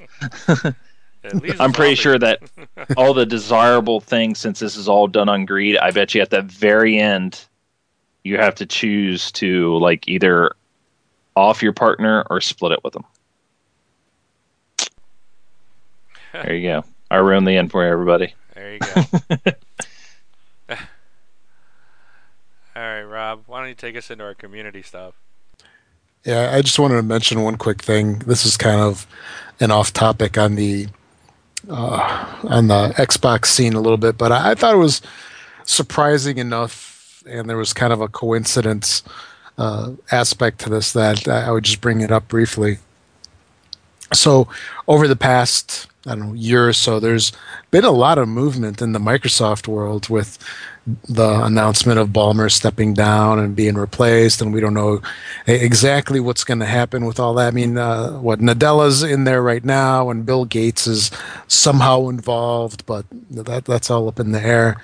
It leaves I'm pretty sure that [LAUGHS] all the desirable things, since this is all done on greed, I bet you at the very end, you have to choose to like either off your partner or split it with them. There you go. I ruined the end for everybody. There you go. [LAUGHS] [LAUGHS] All right, Rob. Why don't you take us into our community stuff? Yeah, I just wanted to mention one quick thing. This is kind of an off topic on the uh, on the Xbox scene a little bit, but I, I thought it was surprising enough, and there was kind of a coincidence uh, aspect to this that I would just bring it up briefly. So, over the past I don't know year or so, there's been a lot of movement in the Microsoft world with the announcement of Ballmer stepping down and being replaced, and we don't know exactly what's going to happen with all that. I mean, uh, what Nadella's in there right now, and Bill Gates is somehow involved, but that that's all up in the air.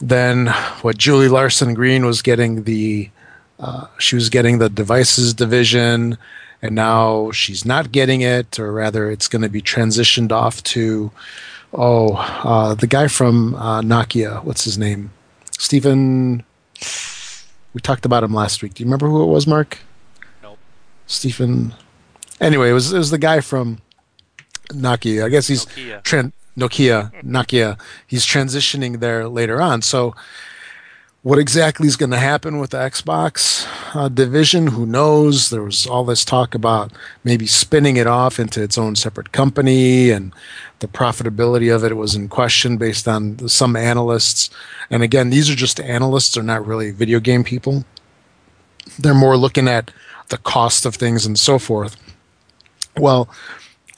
Then what Julie Larson Green was getting the uh, she was getting the devices division and now she's not getting it, or rather, it's going to be transitioned off to oh, uh, the guy from uh, Nokia. What's his name? Stephen. We talked about him last week. Do you remember who it was, Mark? Nope. Stephen. Anyway, it was it was the guy from Nokia. I guess he's Nokia. Tran- Nokia. Nokia. He's transitioning there later on. So what exactly is going to happen with the Xbox uh, division? Who knows? There was all this talk about maybe spinning it off into its own separate company, and the profitability of it was in question based on some analysts. And again, these are just analysts; they're not really video game people. They're more looking at the cost of things and so forth. Well,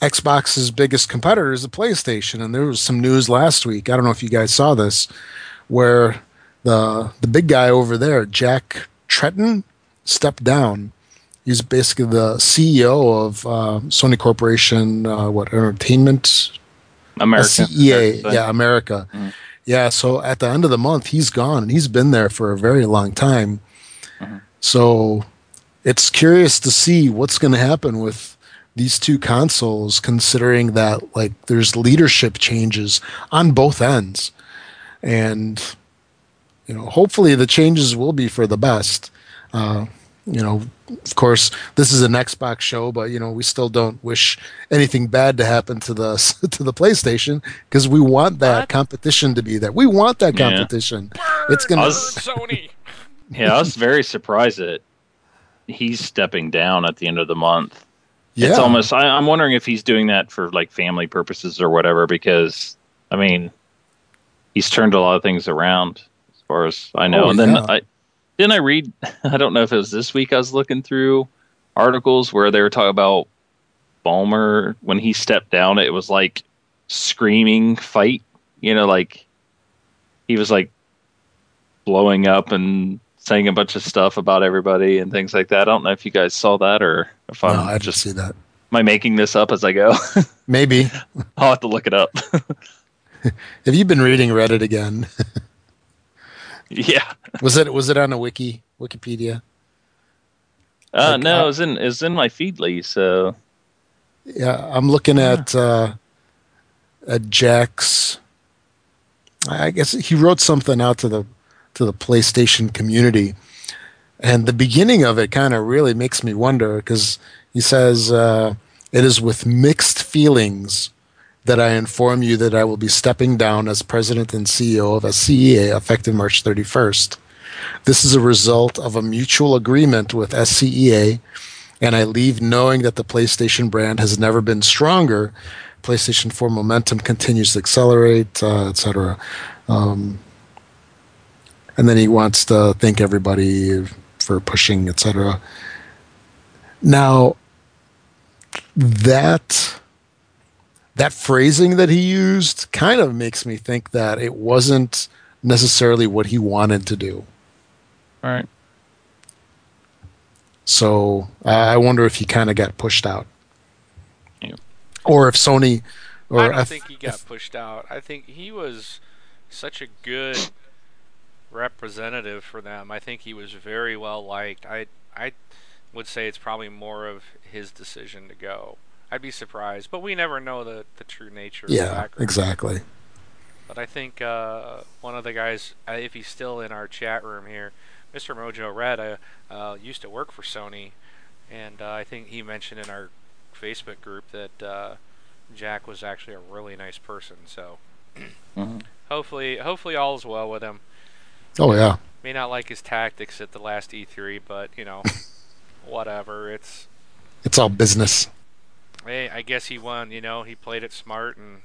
Xbox's biggest competitor is the PlayStation, and there was some news last week. I don't know if you guys saw this, where the the big guy over there, Jack Tretton, stepped down. He's basically the CEO of uh, Sony Corporation, uh, what entertainment, America. CEA, yeah, America. Mhm. Yeah, so at the end of the month, he's gone, and he's been there for a very long time. Mhm. So it's curious to see what's going to happen with these two consoles, considering that like there's leadership changes on both ends, and you know, hopefully the changes will be for the best. Uh, you know, of course, this is an Xbox show, but you know, we still don't wish anything bad to happen to the [LAUGHS] to the PlayStation because we want that What? competition to be there. We want that competition. Yeah. competition. It's gonna- I was- Sony. [LAUGHS] Yeah, I was very surprised that he's stepping down at the end of the month. Yeah, It's almost. I, I'm wondering if he's doing that for like family purposes or whatever. Because I mean, he's turned a lot of things around, as far as I know. Oh, and then yeah. I didn't I read. [LAUGHS] I don't know if it was this week. I was looking through articles where they were talking about Ballmer when he stepped down. It was like screaming fight. You know, like he was like blowing up and saying a bunch of stuff about everybody and things like that. I don't know if you guys saw that or if I'm I just see that. Am I making this up as I go? Maybe. [LAUGHS] I'll have to look it up. [LAUGHS] Have you been reading Reddit again? Yeah. was it was it on a wiki Wikipedia? Uh, Like, no, uh, it's in it's in my feedly. So Yeah, I'm looking at uh, at Jack's. I guess he wrote something out to the to the PlayStation community, and the beginning of it kind of really makes me wonder because he says uh, it is with mixed feelings that I inform you that I will be stepping down as president and CEO of SCEA effective March 31st. This is a result of a mutual agreement with SCEA and I leave knowing that the PlayStation brand has never been stronger. PlayStation 4 momentum continues to accelerate, uh, etc. Um, and then he wants to thank everybody for pushing, etc. Now, that that phrasing that he used kind of makes me think that it wasn't necessarily what he wanted to do. all right. So I I wonder if he kind of got pushed out, Yeah. or if Sony, or I don't if- think he got pushed out. I think he was such a good representative for them. I think he was very well liked. I I would say it's probably more of his decision to go. I'd be surprised, but we never know the, the true nature of yeah, exactly. But I think uh, one of the guys, uh, if he's still in our chat room here, Mr. Mojo Red, uh, uh, used to work for Sony, and uh, I think he mentioned in our Facebook group that uh, Jack was actually a really nice person. So [CLEARS THROAT] Mhm. hopefully, hopefully all is well with him. Oh yeah, May not like his tactics at the last E3, but you know, [LAUGHS] whatever. It's It's all business. Hey, I guess he won. You know, he played it smart, and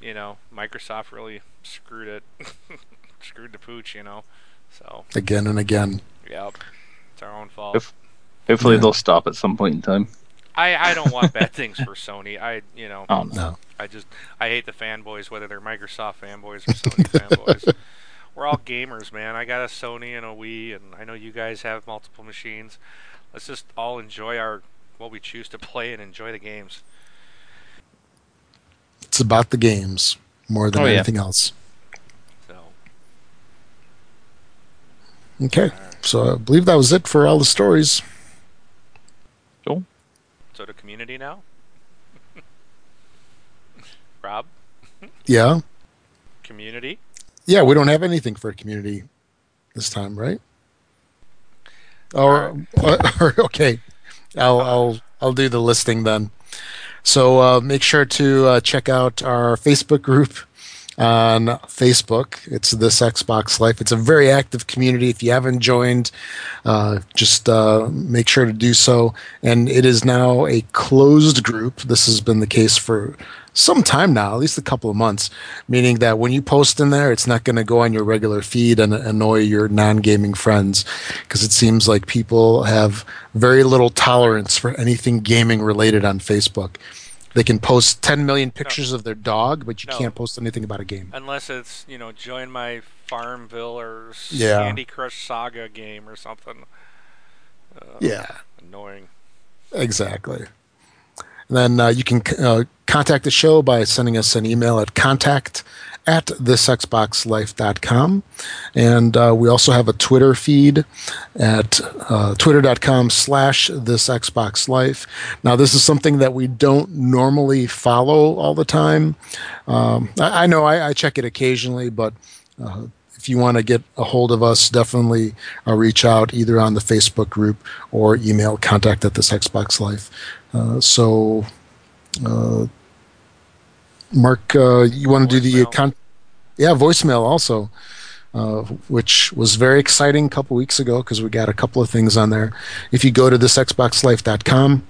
you know, Microsoft really screwed it, [LAUGHS] screwed the pooch. You know, so Again and again. yep, it's our own fault. If- Hopefully Yeah. they'll stop at some point in time. I I don't want bad [LAUGHS] things for Sony. I you know, Oh no. No. I just I hate the fanboys, whether they're Microsoft fanboys or Sony [LAUGHS] fanboys. We're all gamers, man. I got a Sony and a Wii, and I know you guys have multiple machines. Let's just all enjoy our what we choose to [LAUGHS] play and enjoy the games. It's about the games more than Oh, yeah. anything else. So Okay. So I believe that was it for all the stories. Cool. so the community now. [LAUGHS] Rob, Yeah. community. Yeah, we don't have anything for community this time, right? Or, uh, or [LAUGHS] okay, I'll I'll I'll do the listing then. So uh, make sure to uh, check out our Facebook group on Facebook. It's this Xbox Life. It's a very active community. If you haven't joined, uh, just uh, make sure to do so. And it is now a closed group. This has been the case for some time now, at least a couple of months, meaning that when you post in there, it's not going to go on your regular feed and annoy your non gaming friends because it seems like people have very little tolerance for anything gaming related on Facebook. They can post 10 million pictures of their dog, but you No. can't post anything about a game. Unless it's you know join my Farmville or Yeah. Candy Crush Saga game or something. Uh, Yeah. Annoying. Exactly. Then uh, you can uh, contact the show by sending us an email at contact at thisxboxlife.com. And uh, we also have a Twitter feed at uh, twitter.com slash thisxboxlife. Now, this is something that we don't normally follow all the time. Um, I, I know I, I check it occasionally, but uh, if you want to get a hold of us, definitely uh, reach out either on the Facebook group or email contact at this Xbox Life. Uh, so, uh, Mark, uh, you want to do the con- yeah voicemail also, uh, which was very exciting a couple weeks ago because we got a couple of things on there. If you go to thisxboxlife.com,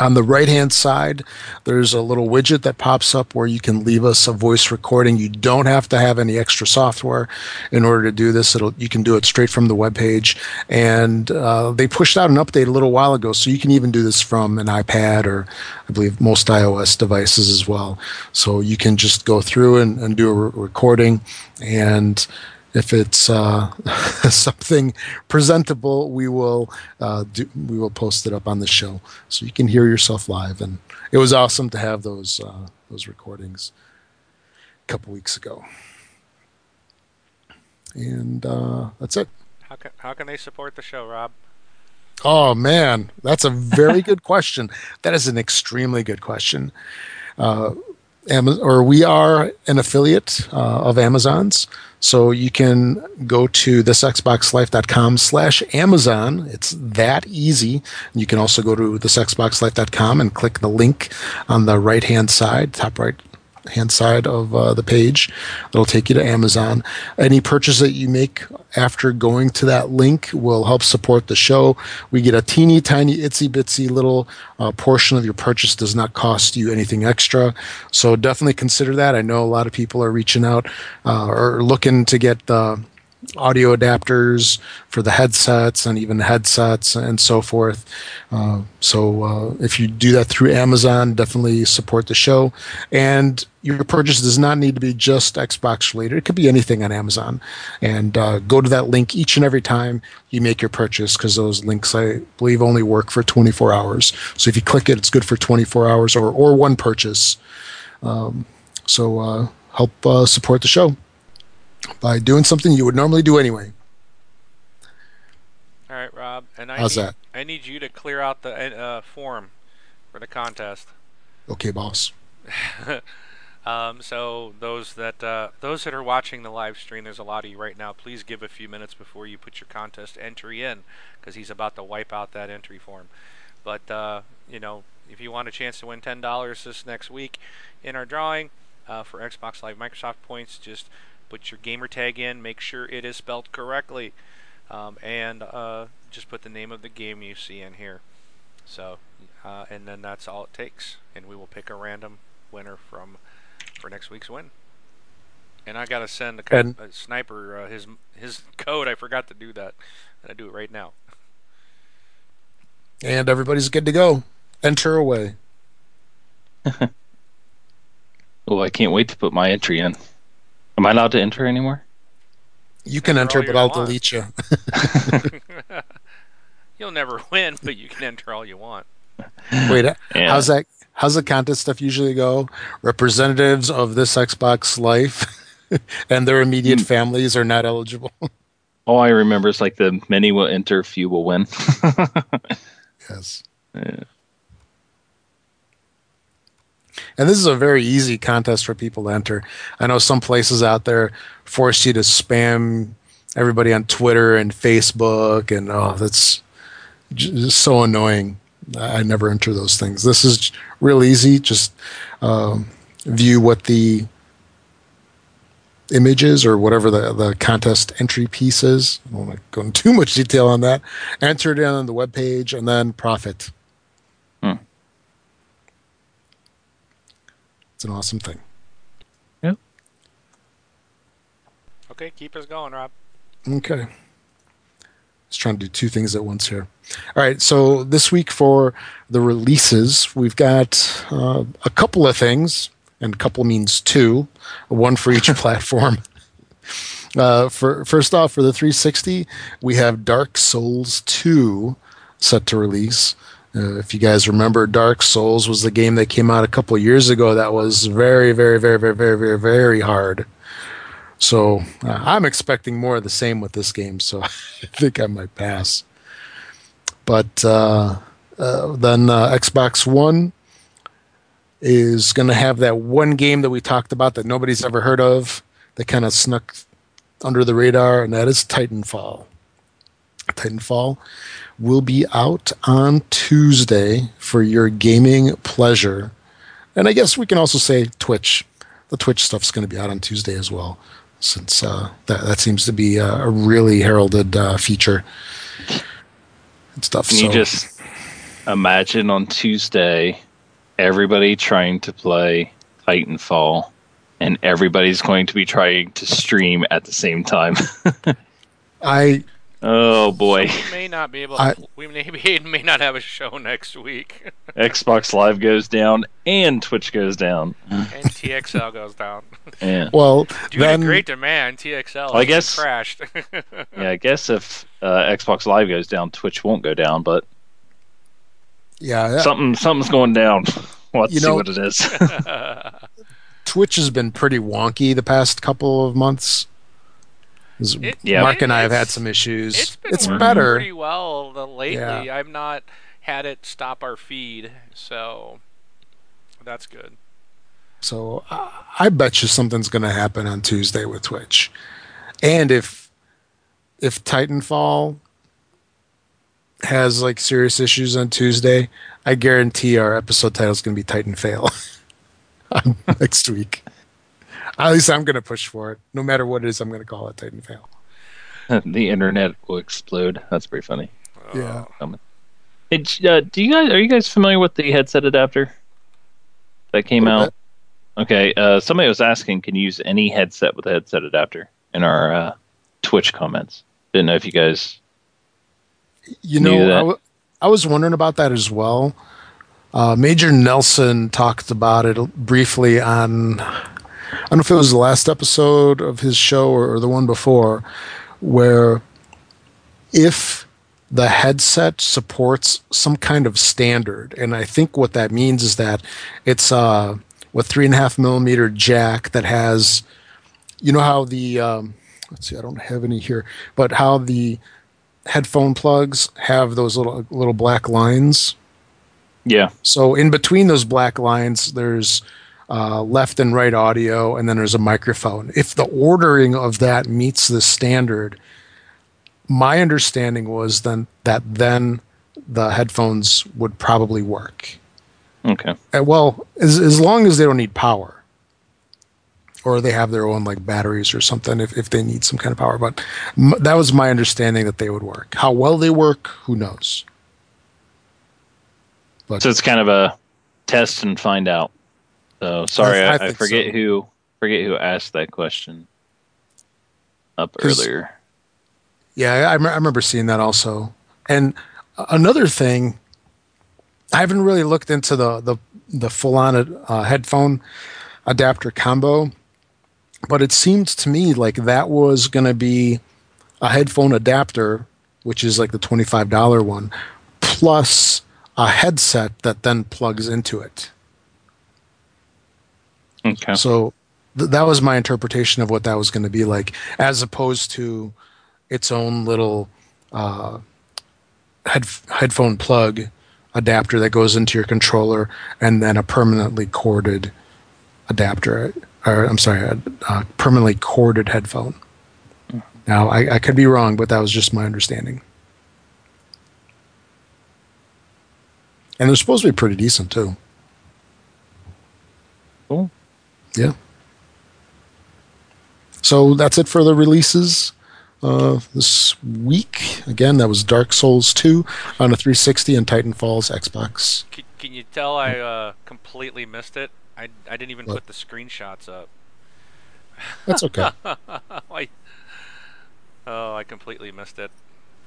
on the right hand side, there's a little widget that pops up where you can leave us a voice recording. You don't have to have any extra software in order to do this. It'll, you can do it straight from the web page. And uh, they pushed out an update a little while ago, so you can even do this from an iPad or I believe most iOS devices as well. So you can just go through and, and do a re- recording. And if it's uh, [LAUGHS] something presentable, we will uh, do, we will post it up on the show so you can hear yourself live. And it was awesome to have those uh, those recordings a couple weeks ago. And uh, that's it. How can how can they support the show, Rob? Oh man, that's a very good [LAUGHS] question. That is an extremely good question. Amazon, or we are an affiliate uh, of Amazon's, so you can go to thisxboxlife.com slash Amazon. It's that easy. You can also go to thisxboxlife.com and click the link on the right hand side, top right hand side of uh, the page. It'll take you to Amazon. Any purchase that you make after going to that link will help support the show. We get a teeny tiny itsy bitsy little uh, portion of your purchase. Does not cost you anything extra. So definitely consider that. I know a lot of people are reaching out uh, or looking to get the audio adapters for the headsets and even headsets and so forth. Uh, so uh, if you do that through Amazon, definitely support the show. And your purchase does not need to be just Xbox related. It could be anything on Amazon. And uh, go to that link each and every time you make your purchase because those links, I believe, only work for 24 hours. So if you click it, it's good for 24 hours or, or one purchase. Um, so uh, help uh, support the show by doing something you would normally do anyway. All right, Rob. And I How's need, that? I need you to clear out the uh, form for the contest. Okay, boss. [LAUGHS] Um, so those that uh, those that are watching the live stream, there's a lot of you right now. Please give a few minutes before you put your contest entry in, because he's about to wipe out that entry form. But uh, you know, if you want a chance to win ten dollars this next week in our drawing uh, for Xbox Live Microsoft points, just put your gamer tag in, make sure it is spelled correctly, um, and uh, just put the name of the game you see in here. So, uh, and then that's all it takes, and we will pick a random winner from for next week's win. And I gotta send a, And- a sniper uh, his his [LAUGHS] code. I forgot to do that. And I do it right now. And everybody's good to go. Enter away. [LAUGHS] Oh, I can't wait to put my entry in. Am I allowed to enter anymore? You can Enter enter, but I'll want. delete you. [LAUGHS] [LAUGHS] You'll never win, but you can enter all you want. Wait, Yeah. how's that? How's the contest stuff usually go? Representatives of this Xbox life [LAUGHS] and their immediate Hmm. families are not eligible. All I remember is like the many will enter, few will win. yes. Yeah. And this is a very easy contest for people to enter. I know some places out there force you to spam everybody on Twitter and Facebook, and oh, that's just so annoying. I never enter those things. This is real easy. Just um, view what the image is or whatever the, the contest entry piece is. I don't want to go into too much detail on that. Enter it in on the web page and then profit. Hmm. It's an awesome thing. Yeah. Okay, keep us going, Rob. Okay. Just trying to do two things at once here. All right. So this week for the releases, we've got uh, a couple of things, and a couple means two, one for each [LAUGHS] platform. Uh, for first off, for the 360, we have Dark Souls 2 set to release. Uh, if you guys remember, Dark Souls was the game that came out a couple years ago that was very, very, very, very, very, very, very hard. So uh, I'm expecting more of the same with this game, so [LAUGHS] I think I might pass. But uh, uh, then uh, Xbox One is going to have that one game that we talked about that nobody's ever heard of that kind of snuck under the radar, and that is Titanfall. Titanfall will be out on Tuesday for your gaming pleasure. And I guess we can also say Twitch. The Twitch stuff's going to be out on Tuesday as well since uh, that that seems to be a, a really heralded uh, feature and stuff. Can so you just imagine on Tuesday everybody trying to play Titanfall and everybody's going to be trying to stream at the same time? [LAUGHS] I oh boy. We may not be able. To, [LAUGHS] I- we may, be, [LAUGHS] may not have a show next week, [LAUGHS] Xbox Live goes down and Twitch goes down. and TXL goes down. Yeah. well Due then to great demand, TXL I guess- crashed. Yeah, I guess if uh, Xbox Live goes down, Twitch won't go down, but yeah, yeah, something something's going down. Let's You see know- what it is. Twitch has been pretty wonky the past couple of months. It- Yeah. Mark and I have had some issues. It's been It's working better. pretty well lately. Yeah. I've not had it stop our feed, so that's good. So I, I bet you something's going to happen on Tuesday with Twitch. And if if Titanfall has like serious issues on Tuesday, I guarantee our episode title is going to be Titan Fail [LAUGHS] next week. At least I'm going to push for it. No matter what it is, I'm going to call it Titan Fail. [LAUGHS] the internet will explode. That's pretty funny. Yeah. Hey, j- uh, do you guys are you guys familiar with the headset adapter that came out? Okay, uh, somebody was asking, can you use any headset with a headset adapter in our uh, Twitch comments? Didn't know if you guys. You know. I, w- I was wondering about that as well. Uh, Major Nelson talked about it briefly on, I don't know if it was the last episode of his show or, or the one before, where if the headset supports some kind of standard, and I think what that means is that it's uh, with three and a half millimeter jack that has, you know how the um, let's see, I don't have any here, but how the headphone plugs have those little little black lines. Yeah, So in between those black lines, there's uh, left and right audio, and then there's a microphone. If the ordering of that meets the standard, my understanding was then that then the headphones would probably work. okay. Well, as as long as they don't need power. or they have their own like batteries or something if, if they need some kind of power. But m- that was my understanding that they would work. How well they work, who knows? But so it's kind of a test and find out. So sorry, I, I, I forget so. who forget who asked that question up earlier. Yeah, I, I remember seeing that also. And another thing, I haven't really looked into the the, the full on uh, headphone adapter combo, but it seemed to me like that was going to be a headphone adapter, which is like the twenty five dollar one, plus a headset that then plugs into it. Okay. So th- that was my interpretation of what that was going to be like, as opposed to its own little uh, head- headphone plug adapter that goes into your controller, and then a permanently corded adapter, or I'm sorry, a, a permanently corded headphone. Now I, I could be wrong, but that was just my understanding. and they're supposed to be pretty decent too. Cool. Yeah. So that's it for the releases uh, this week. Again, that was Dark Souls 2 on a 360 and Titanfall's Xbox. Can, can you tell I uh, completely missed it? I, I didn't even what? put the screenshots up. That's okay. [LAUGHS] I, oh, I completely missed it.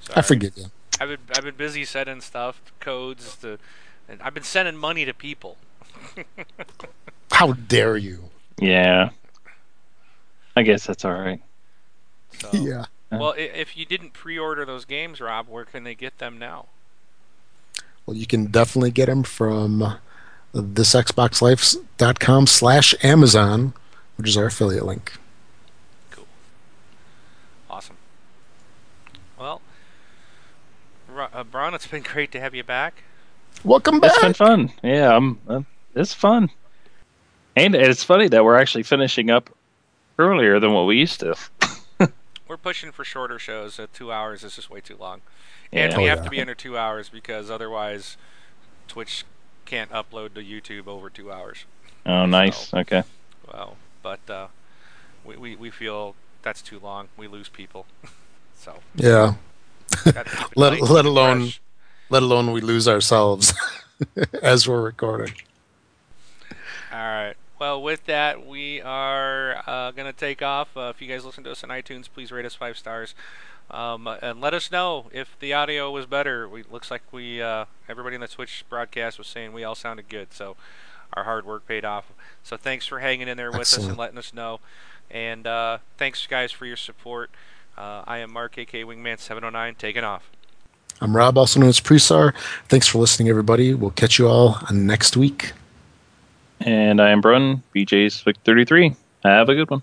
Sorry. I forgive you. I've been I've been busy setting stuff, codes to and I've been sending money to people. [LAUGHS] How dare you? Yeah. I guess that's all right. So, [LAUGHS] yeah. Well, if you didn't pre-order those games, Rob, where can they get them now? Well, you can definitely get them from thisxboxlife.com slash Amazon, which is our affiliate link. Cool. Awesome. Well, uh, Braun, it's been great to have you back. Welcome back. It's been fun. Yeah, I'm. Uh, it's fun, and it's funny that we're actually finishing up earlier than what we used to. [LAUGHS] we're pushing for shorter shows. Uh, two hours is just way too long, and yeah. we oh, have yeah. to be under two hours because otherwise, Twitch can't upload to YouTube over two hours. Oh, nice. So, okay. Well, but uh, we, we we feel that's too long. We lose people. [LAUGHS] so yeah. [LAUGHS] let let alone. Fresh let alone we lose ourselves as we're recording. All right. Well, with that, we are uh, going to take off. Uh, if you guys listen to us on iTunes, please rate us five stars. Um, and let us know if the audio was better. We looks like we uh, everybody in the Twitch broadcast was saying we all sounded good, so our hard work paid off. So thanks for hanging in there with Excellent. us and letting us know. And uh, thanks guys for your support. Uh, I am Mark, aka Wingman 709 taking off. I'm Rob, also known as Presar. Thanks for listening, everybody. We'll catch you all next week. And I am Brun, BJ's Vic 33. Have a good one.